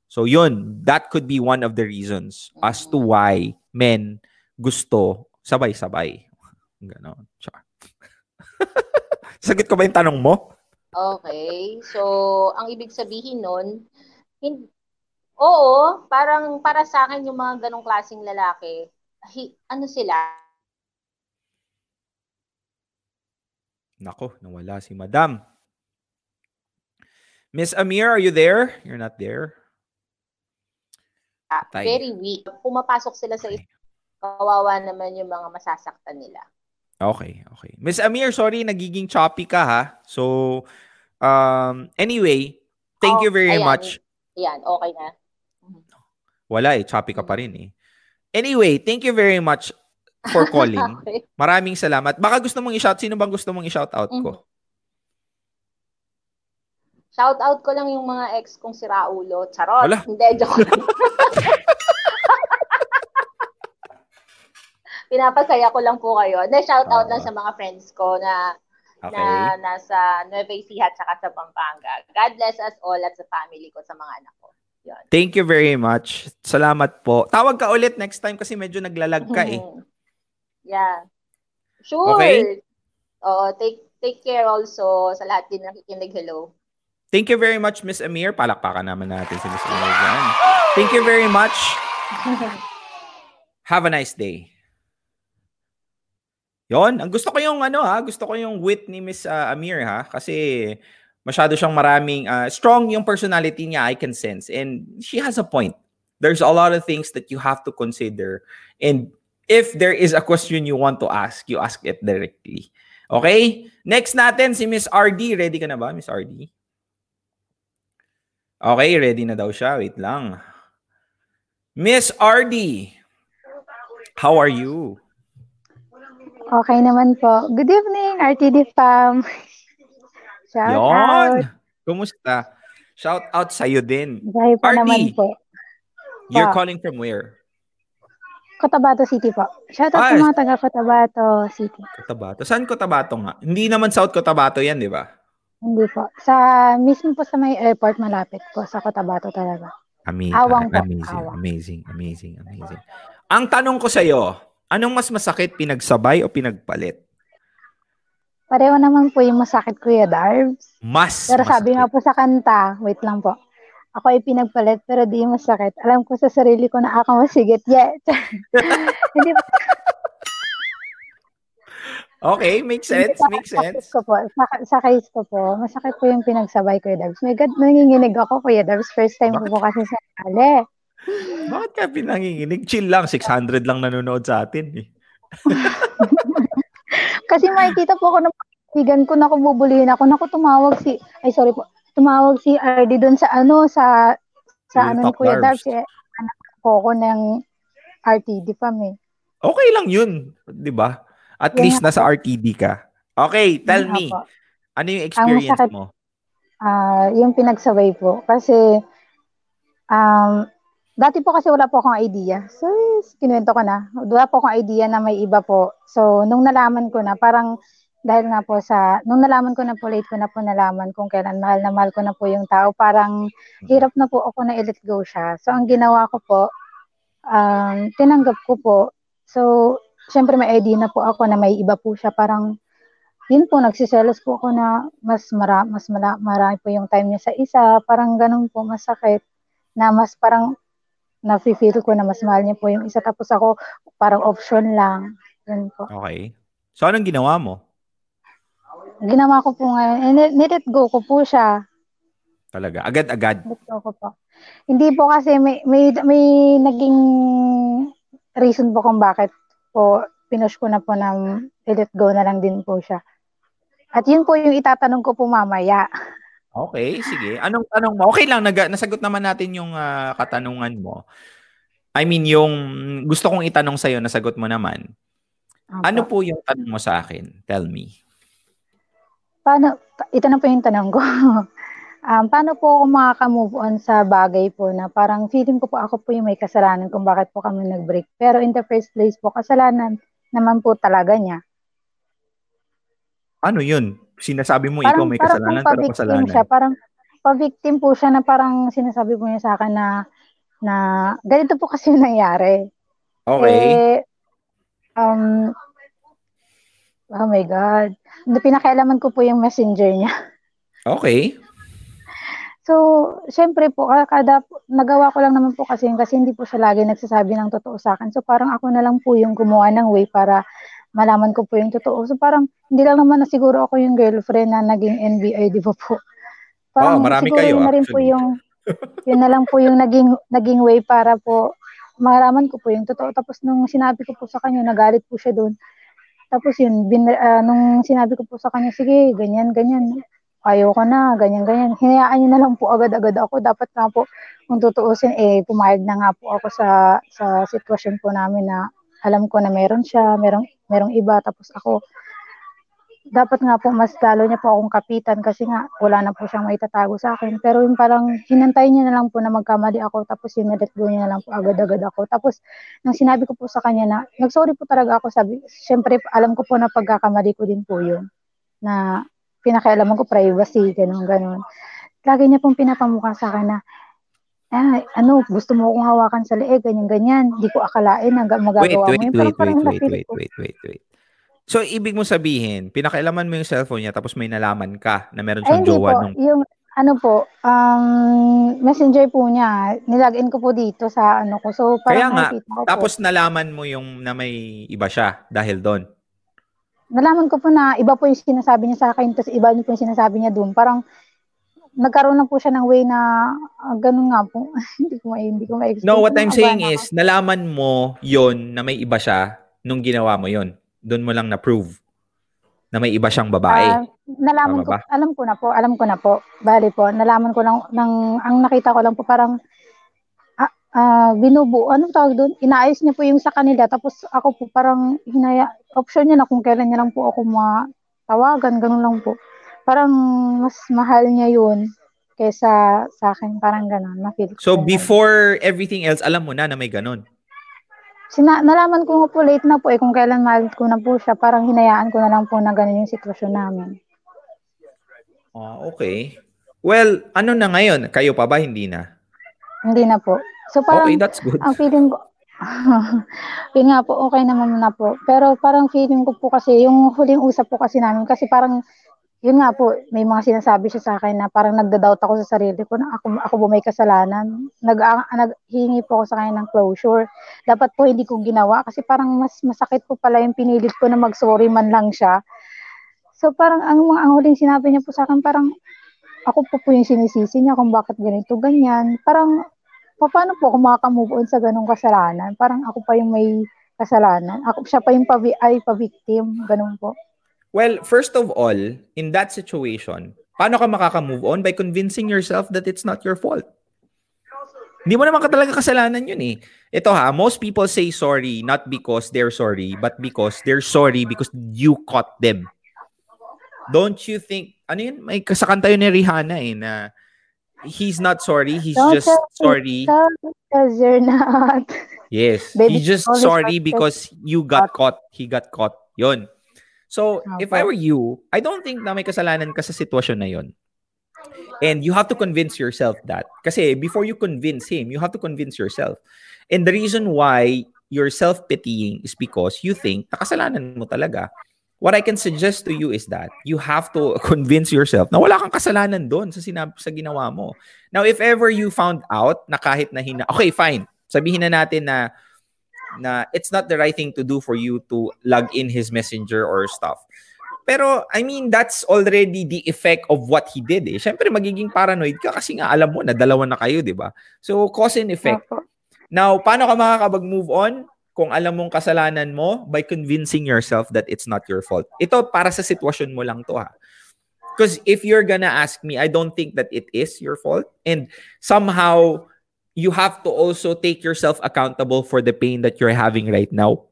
So yun, that could be one of the reasons as to why men gusto sabay-sabay. Ganon. Char. <laughs> Sagot ko ba yung tanong mo? Okay. So, ang ibig sabihin nun, oo, parang para sa akin yung mga ganong klaseng lalaki, hi- ano sila, Nako, nawala si Madam. Miss Amir, are you there? You're not there. ah, Patay. very weak. Pumapasok sila sa Okay. kawawa naman yung mga masasaktan nila. Okay, okay. Miss Amir, sorry, nagiging choppy ka ha. So, um, anyway, thank Oh, you very ayan. much. Yan, okay na. Wala eh, choppy ka pa rin eh. Anyway, thank you very much for <laughs> calling. Okay. Maraming salamat. Baka gusto mong i-shout. Sino bang gusto mong i-shout out ko? Mhm. Shout out ko lang yung mga ex kong si Raulo. Charot. Wala. Hindi, joke lang. <laughs> Pinapasaya ko lang po kayo. Na shout out Oo. lang sa mga friends ko na Okay. na nasa Nueva Ecija at saka sa Pampanga. God bless us all at sa family ko, sa mga anak ko. Yun. Thank you very much. Salamat po. Tawag ka ulit next time kasi medyo naglalag ka eh. <laughs> Yeah. Sure. Okay. Oo, take take care also sa lahat din nakikinig. Hello. Thank you very much, Miss Amir. Palakpakan naman natin si Miss Amir dyan. Thank you very much. <laughs> Have a nice day. Yon, ang gusto ko yung ano ha, gusto ko yung wit ni Miss uh, Amir ha kasi masyado siyang maraming uh, strong yung personality niya, I can sense and she has a point. There's a lot of things that you have to consider and if there is a question you want to ask, you ask it directly. Okay? Next natin si Miss RD. Ready ka na ba, Miss RD? Okay, ready na daw siya. Wait lang. Miss RD, how are you? Okay naman po. Good evening, RTD fam. <laughs> Shout Yon. out. Kumusta? Shout out sa'yo din. Buhay pa RD. naman po. You're calling from where? Cotabato City po. Shout out Ah, sa mga taga Cotabato City. Cotabato. Saan Cotabato nga? Hindi naman South Cotabato yan, di ba? Hindi po. Sa mismo po sa may airport malapit po sa Cotabato talaga. Amazing, Awang po, amazing, awang. amazing, amazing, amazing. Ang tanong ko sa'yo, Anong mas masakit, pinagsabay o pinagpalit? Pareho naman po yung masakit, Kuya Darbs. Mas Pero sabi nga masakit. po sa kanta, wait lang po. Ako ay pinagpalit pero di masakit. Alam ko sa sarili ko na ako masigit. Yeah. <laughs> Hindi po. Okay, makes sense, makes sa sense. case ko po, sa, sa case ko po, masakit po yung pinagsabay, Kuya Darbs. My God, nanginginig ako, Kuya Darbs. First time ko po kasi sa kale. Bakit ka pinanginginig? Chill lang, 600 lang nanonood sa atin eh. <laughs> Kasi makikita po ako ng kaibigan ko na bubulihin ako. Naku, tumawag si, ay sorry po, tumawag si RD doon sa ano, sa, sa ano ni Kuya Darbs. Darbs. Eh, anak ko ko ng RTD fam eh. Okay lang yun, 'di ba? At Yun least nasa RTD ka. Okay, tell Yun nga me, po. ano yung experience masakit- mo? Ah, yung pinagsabay po. Kasi, um, dati po kasi wala po akong idea. So, yes, kinuwento ko na. Wala po akong idea na may iba po. So, nung nalaman ko na, parang, dahil nga po sa, nung nalaman ko na po, late ko na po nalaman kung kailan mahal na mahal ko na po yung tao, parang hirap na po ako na i-let go siya. So, ang ginawa ko po, um, tinanggap ko po. So, syempre may idea na po ako na may iba po siya. Parang, yun po, nagsiselos po ako na mas mara, mas mala, marami po yung time niya sa isa. Parang ganun po, masakit. Na mas parang, na-feel ko na mas mahal niya po yung isa. Tapos ako, parang option lang. Yun po. Okay. So, anong ginawa mo? Ginawa ko po ngayon, ni- nilet go ko po siya. Talaga, agad-agad. Let go ko po. Hindi po kasi may, may, may naging reason po kung bakit po pinush ko na po na let go na lang din po siya. At yun po yung itatanong ko po mamaya. Okay, sige. Anong tanong mo? Okay lang, nag- nasagot naman natin yung ah, katanungan mo. I mean, yung gusto kong itanong sa'yo, nasagot mo naman. Opo. Ano po yung tanong mo sa akin? Tell me. paano, ito na po yung tanong ko. <laughs> um, paano po ako makaka-move on sa bagay po na parang feeling ko po ako po yung may kasalanan kung bakit po kami nag-break. Pero in the first place po, kasalanan naman po talaga niya. Ano yun? Sinasabi mo ikaw may parang kasalanan pero kasalanan. siya, parang pa-victim po siya na parang sinasabi po niya sa akin na na ganito po kasi yung nangyari. Okay. Eh, um, oh my God. Pinakialaman ko po yung messenger niya. <laughs> Okay. So, syempre po, ka- kada nagawa ko lang naman po kasi kasi hindi po siya lagi nagsasabi ng totoo sa akin. So, parang ako na lang po yung gumawa ng way para malaman ko po yung totoo. So, parang hindi lang naman na siguro ako yung girlfriend na naging NBI, di ba po? Oo, marami siguro kayo, yun na rin po yung, yun na lang po yung naging, naging way para po maraman ko po yung totoo. Tapos nung sinabi ko po sa kanya, nagalit po siya doon. Tapos yun, bin, ah, nung sinabi ko po sa kanya, sige, ganyan, ganyan. Ayaw ko na, ganyan, ganyan. Hinayaan niya na lang po agad-agad ako. Dapat nga po, kung tutuusin, eh, pumayag na nga po ako sa, sa sitwasyon po namin na alam ko na meron siya, merong, merong iba. Tapos ako, dapat nga po mas lalo niya po akong kapitan kasi nga wala na po siyang maitatago sa akin. Pero yung parang hinantay niya na lang po na magkamali ako tapos yun let go niya na lang po agad-agad ako. Tapos nang sinabi ko po sa kanya na nagsorry po talaga ako sabi, syempre alam ko po na pagkakamali ko din po yun na pinakialaman ko privacy, ganun ganun. Lagi niya pong pinapamukha sa akin na ah, ano, gusto mo akong hawakan sa leeg, ganyan-ganyan. Hindi ko akalain na ga- Wait, magagawa wait, mo yun. wait, Parang- wait, wait, wait, wait, wait, wait. So, ibig mo sabihin, pinakailaman mo yung cellphone niya tapos may nalaman ka na meron Ay, siyang hindi jowa po. nung... Yung, ano po, um, messenger po niya, nilagin ko po dito sa ano ko. So, Kaya parang nga, nakikita ko po. tapos nalaman mo yung na may iba siya dahil doon. Nalaman ko po na iba po yung sinasabi niya sa akin, tapos iba po yung sinasabi niya doon. Parang, nagkaroon na po siya ng way na, ah, ganun nga po. <laughs> hindi ko ma hindi ko ma-explain. No, what I'm saying Abana is, nalaman mo yon na may iba siya nung ginawa mo yon. Doon mo lang na-prove na may iba siyang babae. nalaman Tama ko, ba? alam ko na po, alam ko na po. Bali po, nalaman ko lang, ng, ang nakita ko lang po parang, ah, ah, binubuo, ano tawag doon? Inaayos niya po yung sa kanila, tapos ako po parang hinaya, option niya na kung kailan niya lang po ako matawagan, ganun lang po. Parang mas mahal niya yun kaysa sa akin, parang ganun, na-feel ko. So, ganun. before everything else, alam mo na na may ganun. Sina, nalaman ko nga po late na po eh, kung kailan mahal ko na po siya, parang hinayaan ko na lang po na ganun yung sitwasyon namin. Ah, okay. Well, ano na ngayon? Kayo pa ba? Hindi na. Hindi na po. So parang, Okay, that's good. ang feeling ko, <laughs> yun nga po, okay naman na po. Pero parang feeling ko po kasi, yung huling usap po kasi namin, kasi parang, yun nga po, may mga sinasabi siya sa akin na parang nagda-doubt ako sa sarili ko na ako, ako ba may kasalanan. Nag, ah, naghingi po ako sa kanya ng closure. Dapat po hindi ko ginawa kasi parang mas masakit po pala yung pinilit ko na mag-sorry man lang siya. So parang ang, ang huling sinabi niya po sa akin, parang ako po po yung sinisisi niya kung bakit ganito, ganyan. Parang paano po ako makaka-move on sa ganong kasalanan? Parang ako pa yung may kasalanan. Ako siya pa yung pavi ay pa-victim, ganun po. Well, first of all, in that situation, paano ka makaka-move on? By convincing yourself that it's not your fault. Hindi mo naman ka talaga kasalanan yun eh. Ito ha, most people say sorry not because they're sorry, but because they're sorry because you caught them. Don't you think, ano yun, may kasakanta yun ni Rihanna eh, na he's not sorry, he's Don't just sorry. Because you're not. Yes, Baby, he's just sorry because you got caught. He got caught. Yun. So, if I were you, I don't think na may kasalanan ka sa sitwasyon na yun. And you have to convince yourself that. Kasi before you convince him, you have to convince yourself. And the reason why you're self-pitying is because you think nakasalanan mo talaga. What I can suggest to you is that you have to <laughs> convince yourself na wala kang kasalanan doon sa sinab sa ginawa mo. Now, if ever you found out na kahit na hina, okay, fine. Sabihin na natin na na it's not the right thing to do for you to log in his messenger or stuff. Pero, I mean, that's already the effect of what he did eh. Siyempre, magiging paranoid ka kasi nga alam mo na dalawa na kayo, di ba? So, cause and effect. Now, paano ka makakapag-move on kung alam mong kasalanan mo by convincing yourself that it's not your fault? Ito, para sa sitwasyon mo lang to ha. Because if you're gonna ask me, I don't think that it is your fault. And somehow, you have to also take yourself accountable for the pain that you're having right now.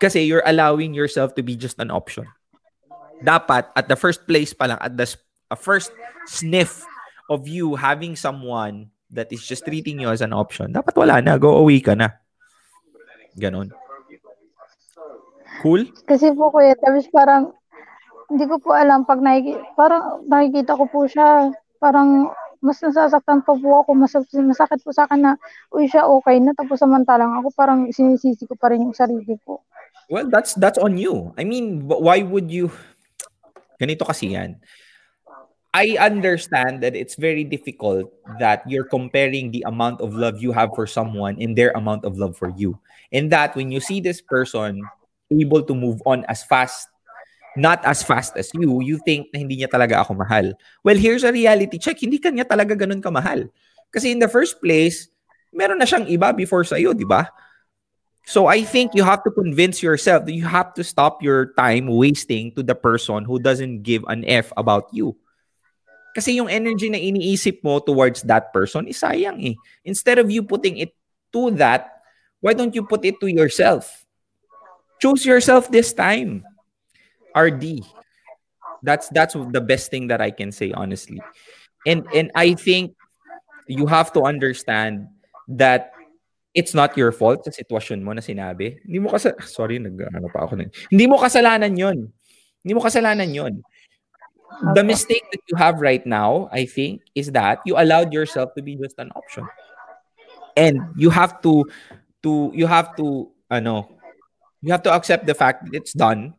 Kasi you're allowing yourself to be just an option. Dapat, at the first place pa lang, at the first sniff of you having someone that is just treating you as an option, dapat wala na, go away ka na. Ganon. Cool? Kasi po kuya, tapos parang, hindi ko po alam, pag nakiki, parang nakikita ko po siya, parang mas nasasaktan pa po ako, mas, masakit po sa akin na, uy siya okay na, tapos samantalang ako parang sinisisi ko pa rin yung sarili ko. Well, that's that's on you. I mean, wh- why would you Ganito kasi yan. I understand that it's very difficult that you're comparing the amount of love you have for someone and their amount of love for you. And that when you see this person able to move on as fast, not as fast as you, you think na hindi niya talaga ako mahal. Well, here's a reality check. Hindi kanya talaga ganun kamahal. Kasi in the first place, meron na siyang iba before sa'yo, di ba? So I think you have to convince yourself that you have to stop your time wasting to the person who doesn't give an F about you. Kasi yung energy na iniisip mo towards that person is sayang eh. Instead of you putting it to that, why don't you put it to yourself? Choose yourself this time. RD. That's that's the best thing that I can say honestly. And and I think you have to understand that it's not your fault sa sitwasyon mo na sinabi. Hindi mo kasi ah, sorry nag ano pa ako na. Hindi mo kasalanan 'yon. Hindi mo kasalanan 'yon. The mistake that you have right now, I think, is that you allowed yourself to be just an option. And you have to to you have to ano, you have to accept the fact that it's done.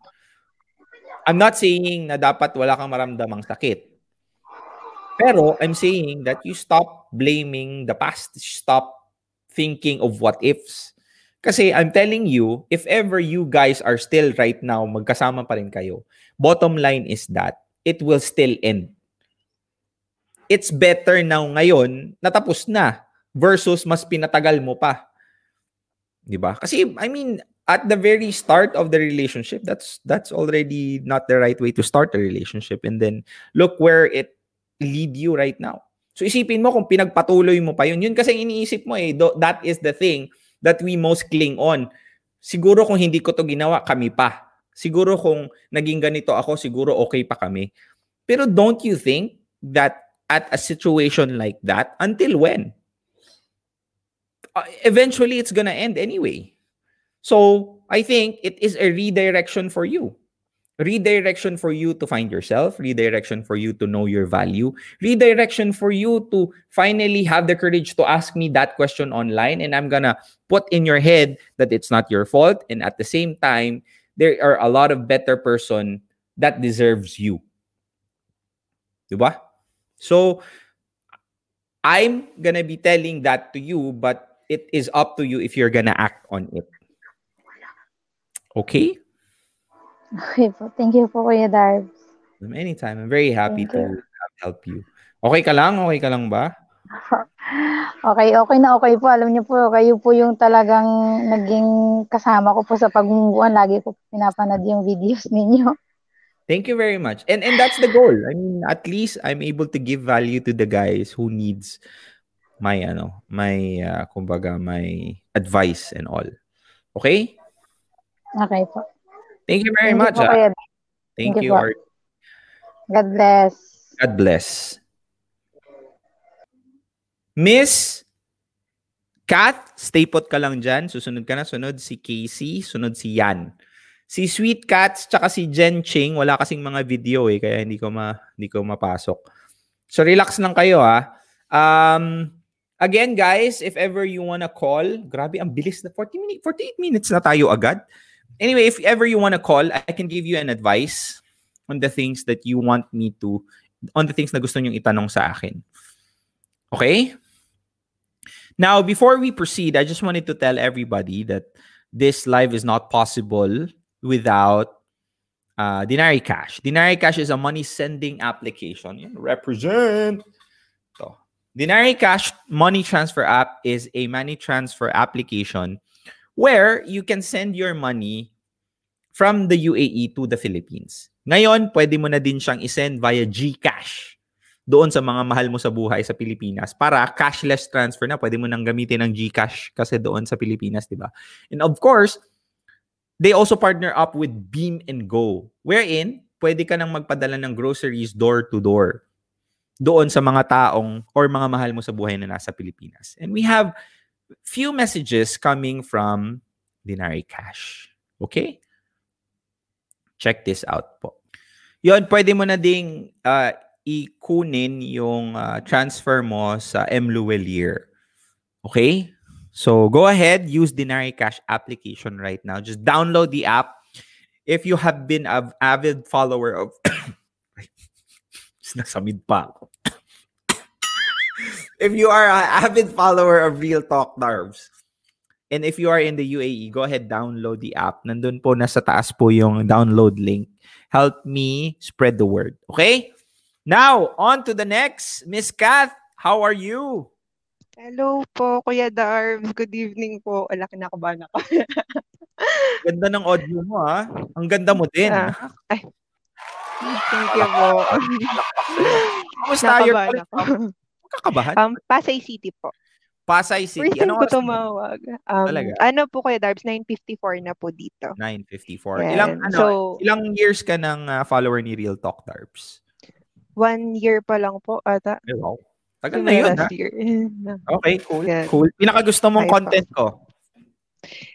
I'm not saying na dapat wala kang maramdamang sakit. Pero I'm saying that you stop blaming the past. Stop thinking of what ifs. Kasi I'm telling you, if ever you guys are still right now, magkasama pa rin kayo, bottom line is that it will still end. It's better now ngayon, natapos na, versus mas pinatagal mo pa. 'Di ba? Kasi I mean, at the very start of the relationship, that's that's already not the right way to start a relationship and then look where it lead you right now. So isipin mo kung pinagpatuloy mo pa yun. Yun kasi iniisip mo eh. That is the thing that we most cling on. Siguro kung hindi ko to ginawa, kami pa. Siguro kung naging ganito ako, siguro okay pa kami. Pero don't you think that at a situation like that, until when? Uh, eventually, it's gonna end anyway. So I think it is a redirection for you. Redirection for you to find yourself, redirection for you to know your value, redirection for you to finally have the courage to ask me that question online. And I'm gonna put in your head that it's not your fault. And at the same time, there are a lot of better person that deserves you. Diba? So, I'm gonna be telling that to you, but it is up to you if you're gonna act on it. Okay? Okay po. Thank you po, Kuya Darbs. Anytime. I'm very happy Thank to you. help you. Okay ka lang? Okay ka lang ba? <laughs> Okay, okay na okay po. Alam niyo po, kayo po yung talagang naging kasama ko po sa pagmumuan. Lagi ko pinapanood yung videos <laughs> ninyo. Thank you very much. And and that's the goal. I mean, at least I'm able to give value to the guys who needs my ano, my uh, kumbaga my advice and all. Okay? Okay po. Thank you very Thank you much. po, ah. Thank, Thank you you. Art. God bless. God bless. Miss Kath, stay put ka lang dyan. Susunod ka na. Sunod si Casey. Sunod si Yan. Si Sweet Cats tsaka si Jen Ching, wala kasing mga video eh, kaya hindi ko ma hindi ko mapasok. So relax lang kayo ha. Um again guys, if ever you wanna call, grabe ang bilis na 40 minutes, 48 minutes na tayo agad. Anyway, if ever you wanna call, I can give you an advice on the things that you want me to on the things na gusto niyo itanong sa akin. Okay? Now, before we proceed, I just wanted to tell everybody that this live is not possible without uh, Dinari Cash. Dinari Cash is a money sending application. Represent. So, Dinari Cash money transfer app is a money transfer application where you can send your money from the UAE to the Philippines. Ngayon, pwede mo na din siyang isend via GCash doon sa mga mahal mo sa buhay sa Pilipinas para cashless transfer na pwede mo nang gamitin ng GCash kasi doon sa Pilipinas, di ba? And of course, they also partner up with Beam and Go wherein pwede ka nang magpadala ng groceries door to door doon sa mga taong or mga mahal mo sa buhay na nasa Pilipinas. And we have few messages coming from Dinari Cash. Okay? Check this out po. Yon, pwede mo na ding uh, ikunin yung uh, transfer mo sa MLuelier. Okay? So go ahead, use Dinari Cash application right now. Just download the app. If you have been an avid follower of <coughs> <laughs> Nasamid pa ako. If you are an avid follower of Real Talk Darbs, and if you are in the UAE, go ahead, download the app. Nandun po, nasa taas po yung download link. Help me spread the word. Okay? Now, on to the next. Miss Kath, how are you? Hello po, Kuya Darbs. Good evening po. Ala, kinakabahan ako. <laughs> Ganda ng audio mo, ha? Ang ganda mo din. Ah, ay, thank you po. Kamusta? Ako. Kakabahan? Um, Pasay City po. Pasay City. First time Ano ko tumawag. Um, Talaga? ano po, Kuya Darbs, 9.54 na po dito. 954. Yan. Ilang ano, So- ilang years ka ng uh, follower ni Real Talk Darbs? One year pa lang po ata. Wow. Tagal So, na yun, ha? year. <laughs> Okay, cool. Yan. Cool. Pinakagusto mong Ay, content ko?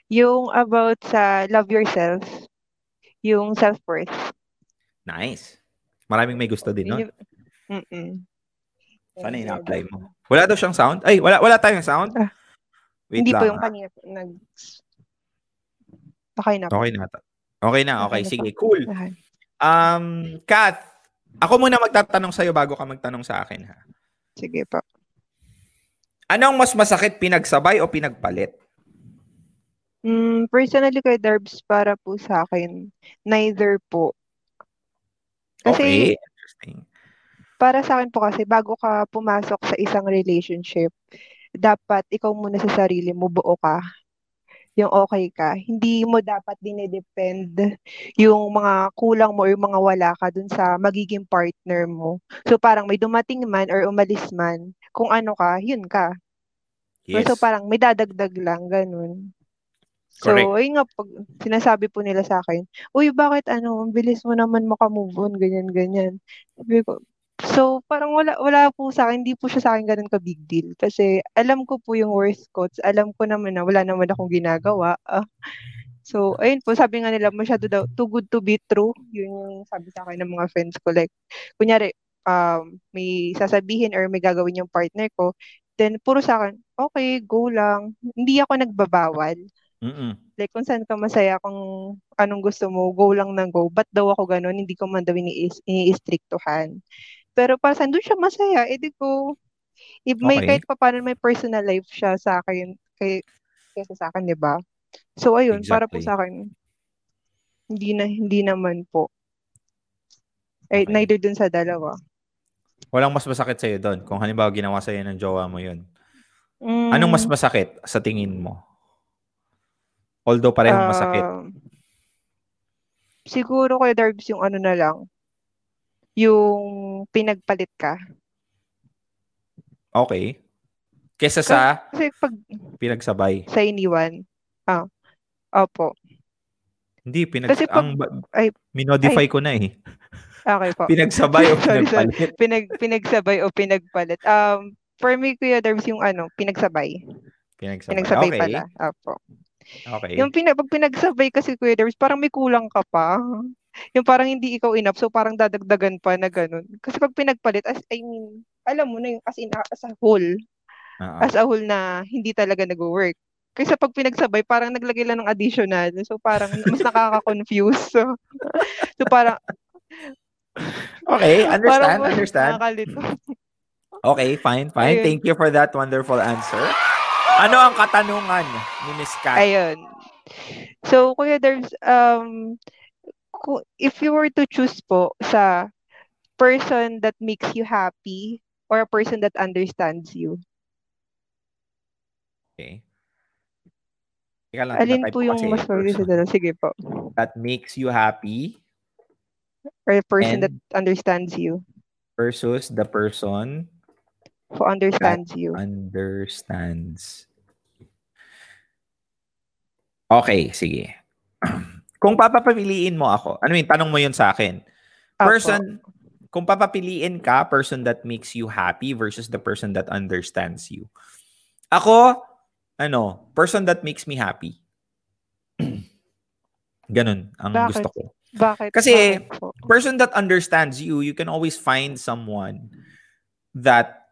Yung about sa love yourself, yung self-worth. Nice. Maraming may gusto din, no? Mm-mm. Sana ina-apply mo. Wala daw siyang sound? Ay, wala wala tayong sound? Ah, Wait Hindi lang. po yung ah. kanina. Nag... Okay na. Okay na. Okay na, okay. Okay Sige, po. cool. Um, Kath, ako muna magtatanong sa'yo bago ka magtanong sa akin, ha? Sige po. Anong mas masakit, pinagsabay o pinagpalit? Mm, personally kay Darbs, para po sa akin, neither po. Kasi Okay. Interesting. Para sa akin po kasi bago ka pumasok sa isang relationship, dapat ikaw muna sa sarili mo buo ka. Yung okay ka. Hindi mo dapat dinedepend yung mga kulang mo or yung mga wala ka dun sa magiging partner mo. So parang may dumating man or umalis man, kung ano ka, yun ka. Yes. So parang may dadagdag lang, ganun. So, Correct. ayun nga, pag sinasabi po nila sa akin, Uy, bakit ano, ang bilis mo naman makamove on, ganyan, ganyan. Sabi ko, so, parang wala, wala po sa akin, hindi po siya sa akin ganun ka big deal. Kasi, alam ko po yung worth ko, alam ko naman na wala naman akong ginagawa. Ah, So, ayun po, sabi nga nila, masyado daw, too good to be true. Yun yung sabi sa akin ng mga friends ko. Like, kunyari, um, may sasabihin or may gagawin yung partner ko, then puro sa akin, okay, go lang. Hindi ako nagbabawal. Mm-mm. Like, kung saan ka masaya, kung anong gusto mo, go lang ng go. Ba't daw ako ganun? Hindi ko man daw ini- ini-strictuhan. Pero para saan doon siya masaya, edi go. If may Okay. kahit pa paano may personal life siya sa akin, kay, kaysa sa akin, di ba? So, ayun, para po Exactly. sa akin, hindi na, hindi naman po. Eh, Okay. neither dun sa dalawa. Walang mas masakit sa'yo doon. Kung halimbawa ginawa sa'yo ng jowa mo yun. Mm, Anong mas masakit sa tingin mo? Although parehong masakit. um, siguro kay Darbs yung ano na lang, yung pinagpalit ka. Okay. Kesa sa Kasi pag pinagsabay. sa iniwan, ah, opo. Hindi, pinag Kasi pag- ang ay- minodify ko na eh. Okay po. <laughs> Pinagsabay o <laughs> Sorry, sorry. pinagpalit. Pinag, pinagsabay o pinagpalit. Um, for me, Kuya Darbs, yung ano, pinagsabay. Pinagsabay. Pinagsabay okay. pala. Opo. Okay. Yung pina, pag pinagsabay kasi, Kuya Darbs, parang may kulang ka pa. Yung parang hindi ikaw enough, so parang dadagdagan pa na ganun. Kasi pag pinagpalit, as, I mean, alam mo na yung as in, as a whole, Oo. as a whole na hindi talaga nag-work. Kaysa pag pinagsabay, parang naglagay lang ng additional. So parang mas nakaka-confuse. So, <laughs> so parang, Okay, understand, parang understand. nakakalito. Okay, fine, fine. Ayun. Thank you for that wonderful answer. Ano ang katanungan ni Miss Kat? Ayun. So, Kuya Derbs, um, if you were to choose po sa person that makes you happy or a person that understands you, Okay. Lang, alin po yung mas maganda sa dalawa? Sige po. That makes you happy Or a person that And- understands you, versus the person who understands you. understands. Okay, sige. <clears throat> Kung papapiliin mo ako, ano yung tanong mo yun sa akin? Apo. Person, kung papapiliin ka, person that makes you happy versus the person that understands you. Ako, ano, person that makes me happy. <clears throat> Ganun ang Bakit? gusto ko. Bakit? Kasi- Bakit person that understands you, you can always find someone that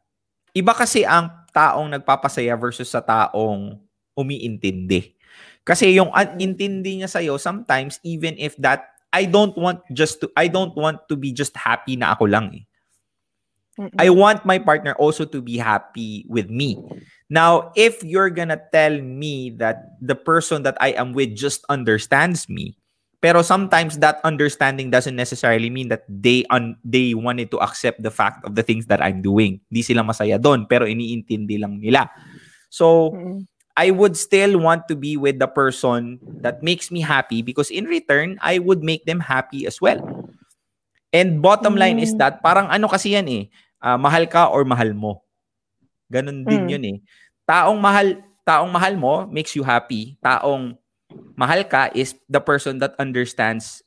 iba kasi ang taong nagpapasaya versus sa taong umiintindi. Kasi yung intindi niya sa'yo, sometimes even if that, I don't want just to, I don't want to be just happy na ako lang eh. Mm-mm. I want my partner also to be happy with me. Now, if you're gonna tell me that the person that I am with just understands me, pero sometimes that understanding doesn't necessarily mean that they un- they wanted to accept the fact of the things that I'm doing. Di sila masaya doon, pero iniintindi lang nila. So, Mm-mm. I would still want to be with the person that makes me happy because in return, I would make them happy as well. And bottom line is Mm. that parang ano kasi yan eh, ah, mahal ka or mahal mo. Ganon din Mm. yun eh. Taong mahal, taong mahal mo makes you happy. Taong mahal ka is the person that understands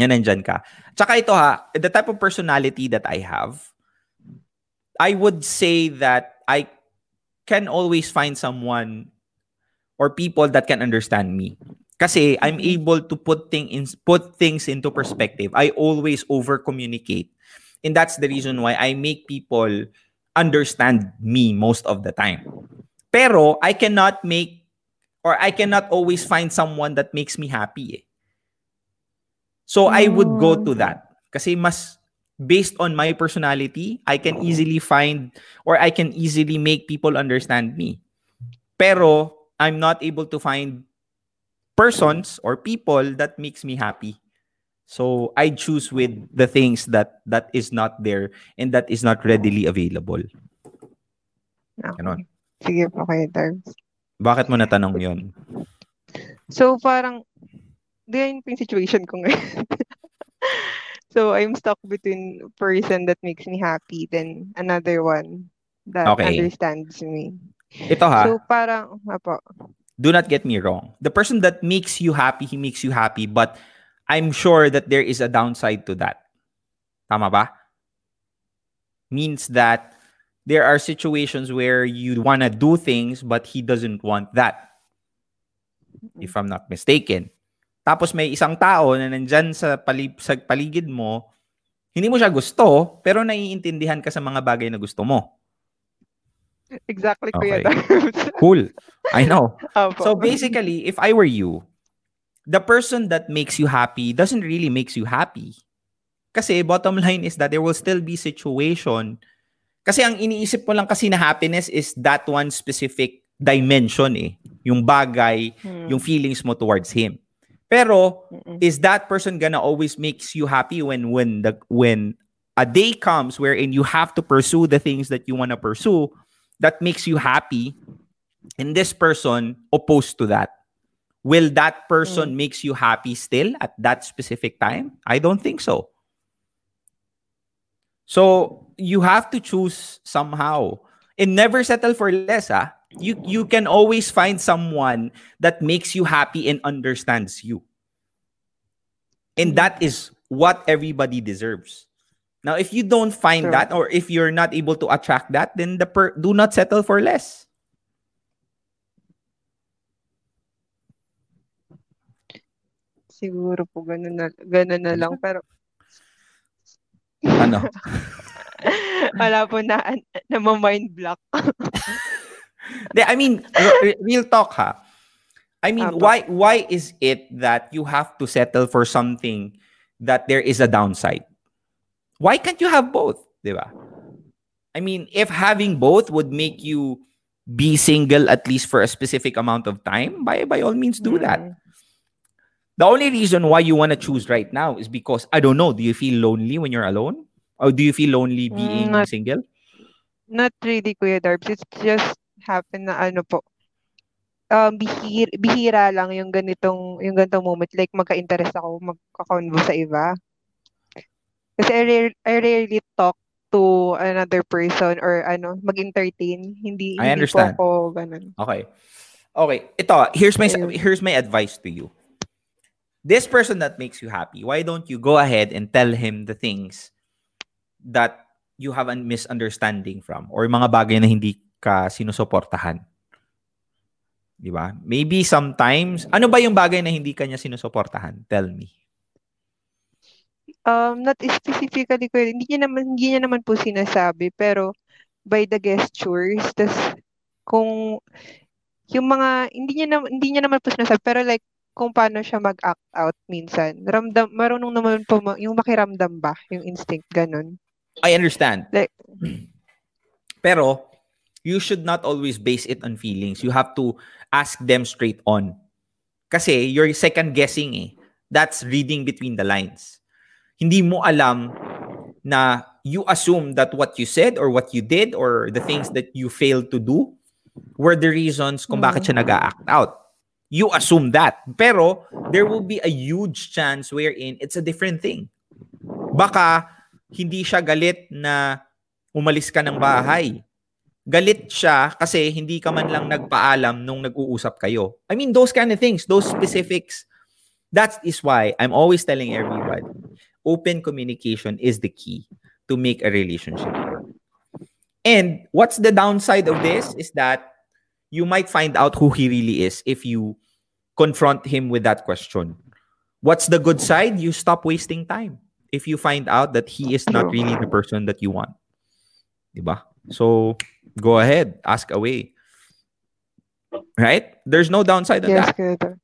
yan nandyan ka. Tsaka ito ha, the type of personality that I have, I would say that I can always find someone or people that can understand me. Kasi I'm able to put thing in, put things into perspective. I always over communicate. And that's the reason why I make people understand me most of the time. Pero I cannot make or I cannot always find someone that makes me happy. Eh. So I would go to that. Kasi mas based on my personality, I can easily find or I can easily make people understand me. Pero I'm not able to find persons or people that makes me happy. So I choose with the things that that is not there and that is not readily available. Okay. Ganon. Sige po kayo, Darbs. Bakit mo natanong 'yon? So, parang, po yung situation ko ngayon. <laughs> so, I'm stuck between a person that makes me happy, then another one that Okay. understands me. Ito ha, So, parang, apo, do not get me wrong. The person that makes you happy, he makes you happy, but I'm sure that there is a downside to that. Tama ba? Means that there are situations where you want to do things but he doesn't want that. if I'm not mistaken. Tapos may isang tao na nandyan sa, pali- sa paligid mo, hindi mo siya gusto, pero naiintindihan ka sa mga bagay na gusto mo. Exactly, Okay. Kuya. <laughs> Cool. I know. Opo. So basically, if I were you, the person that makes you happy doesn't really makes you happy. Kasi bottom line is that there will still be situation. Kasi ang iniisip mo lang kasi na happiness is that one specific dimension eh. Yung bagay, Hmm. yung feelings mo towards him. Pero Mm-mm. is that person gonna always makes you happy when when the when a day comes wherein you have to pursue the things that you want to pursue that makes you happy? And this person opposed to that. Will that person makes you happy still at that specific time? I don't think so. So you have to choose somehow. And never settle for less ah you you can always find someone that makes you happy and understands you and hmm. that is what everybody deserves now if you don't find True. that or if you're not able to attract that then the per- do not settle for less Siguro po ganun na, ganun na lang. Pero ano <laughs> wala po na, na mind block. <laughs> I mean, re- re- real talk ha. I mean, why why is it that you have to settle for something that there is a downside? Why can't you have both? Di ba? I mean, if having both would make you be single at least for a specific amount of time, by by all means do that. Mm. The only reason why you want to choose right now is because I don't know, do you feel lonely when you're alone? Or do you feel lonely being Mm, not- single? Not really, Kuya Darbs. It's just happen na ano po. Um, bihir, bihira lang yung ganitong, yung ganitong moment. Like, magka-interest ako, magka-convo sa iba. Kasi I, rare, I rarely talk to another person or ano, mag-entertain. Hindi, I hindi understand. po ako ganun. Okay. Okay. Ito, here's my here's my advice to you. This person that makes you happy, why don't you go ahead and tell him the things that you have a misunderstanding from or mga bagay na hindi ka sinusuportahan? Di ba? Maybe sometimes, ano ba yung bagay na hindi kanya sinusuportahan? Tell me. Um, not specifically ko, hindi niya naman, hindi niya naman po sinasabi, pero by the gestures, tas kung yung mga, hindi niya naman, hindi niya naman po sinasabi, pero like, kung paano siya mag-act out minsan. Ramdam, marunong naman po, ma- yung makiramdam ba, yung instinct, ganun. I understand. Like, Pero, you should not always base it on feelings. You have to ask them straight on. Kasi you're second guessing eh. That's reading between the lines. Hindi mo alam na you assume that what you said or what you did or the things that you failed to do were the reasons kung bakit siya nag-act out. You assume that. Pero there will be a huge chance wherein it's a different thing. Baka hindi siya galit na umalis ka ng bahay. Galit siya kasi hindi ka man lang nagpaalam nung nag-uusap kayo. I mean, those kind of things, those specifics. That is why I'm always telling everybody, open communication is the key to make a relationship work. And what's the downside of this is that you might find out who he really is if you confront him with that question. What's the good side? You stop wasting time if you find out that he is not really the person that you want. Diba? So, go ahead. Ask away. Right? There's no downside on yes, that. Darbs.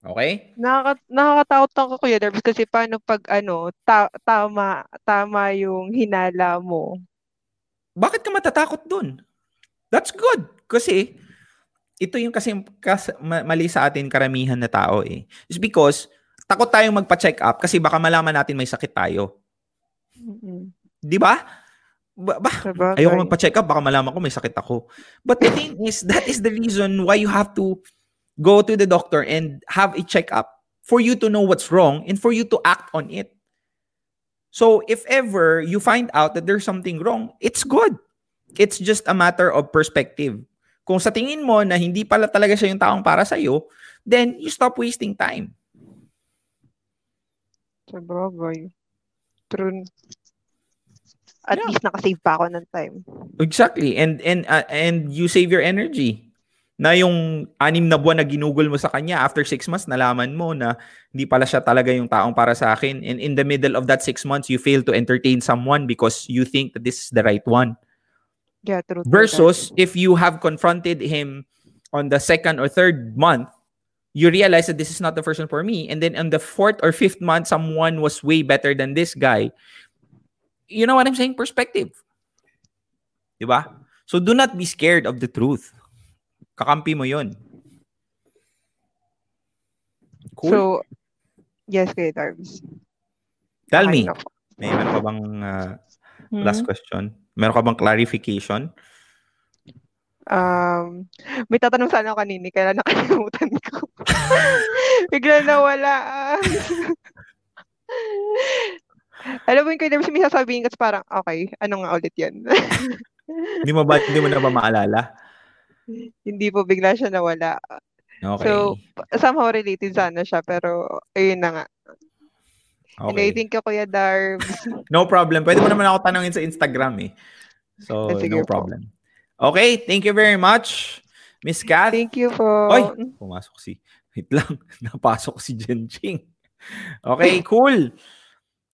Okay? Nakaka, nakakatakot ako, Kuya Darbs, kasi paano pag, ano, ta- tama, tama yung hinala mo. Bakit ka matatakot dun? That's good. Kasi, ito yung kasi kas, ma- mali sa atin karamihan na tao eh. It's because, takot tayong magpa-check up kasi baka malaman natin may sakit tayo. Mm-mm. Di ba? Ba, ba- Sabagay. Ayoko magpa-check up, baka malaman ko may sakit ako. But the thing is, that is the reason why you have to go to the doctor and have a checkup for you to know what's wrong and for you to act on it. So if ever you find out that there's something wrong, it's good. It's just a matter of perspective. Kung sa tingin mo na hindi pala talaga siya yung taong para sa'yo, then you stop wasting time. Sabagay. True. At Yeah. least nakasave pa ako ng time. Exactly. And and uh, and you save your energy. na yung anim na buwan na ginugol mo sa kanya, after six months, nalaman mo na hindi pala siya talaga yung taong para sa akin. And in the middle of that six months, you fail to entertain someone because you think that this is the right one. Yeah, true. true, Versus if you have confronted him on the second or third month, you realize that this is not the person for me. And then on the fourth or fifth month, someone was way better than this guy. You know what I'm saying? Perspective. Diba? So do not be scared of the truth. Kakampi mo yun. Cool. So, yes, Kuya Darbs. Tell me, na may meron ka bang uh, Hmm? last question? Meron ka bang clarification? Um, may tatanong sana ako kanini, kaya nakalimutan ko. <laughs> Bigla nawala. <laughs> <laughs> Alam mo yung Darbs, may sasabihin kasi parang, okay, ano nga ulit yan? <laughs> Hindi mo ba, hindi mo na ba maalala? Hindi po, bigla siya nawala. Okay. So, somehow related sana siya, pero ayun na nga. Okay. thank you, Kuya Darbs. <laughs> No problem. Pwede mo naman ako tanongin sa Instagram eh. So, Ah, sige no po. problem. Okay, thank you very much, Miss Kat. Thank you po. Oy, pumasok si, wait lang, <laughs> napasok si Jenching. Okay, cool.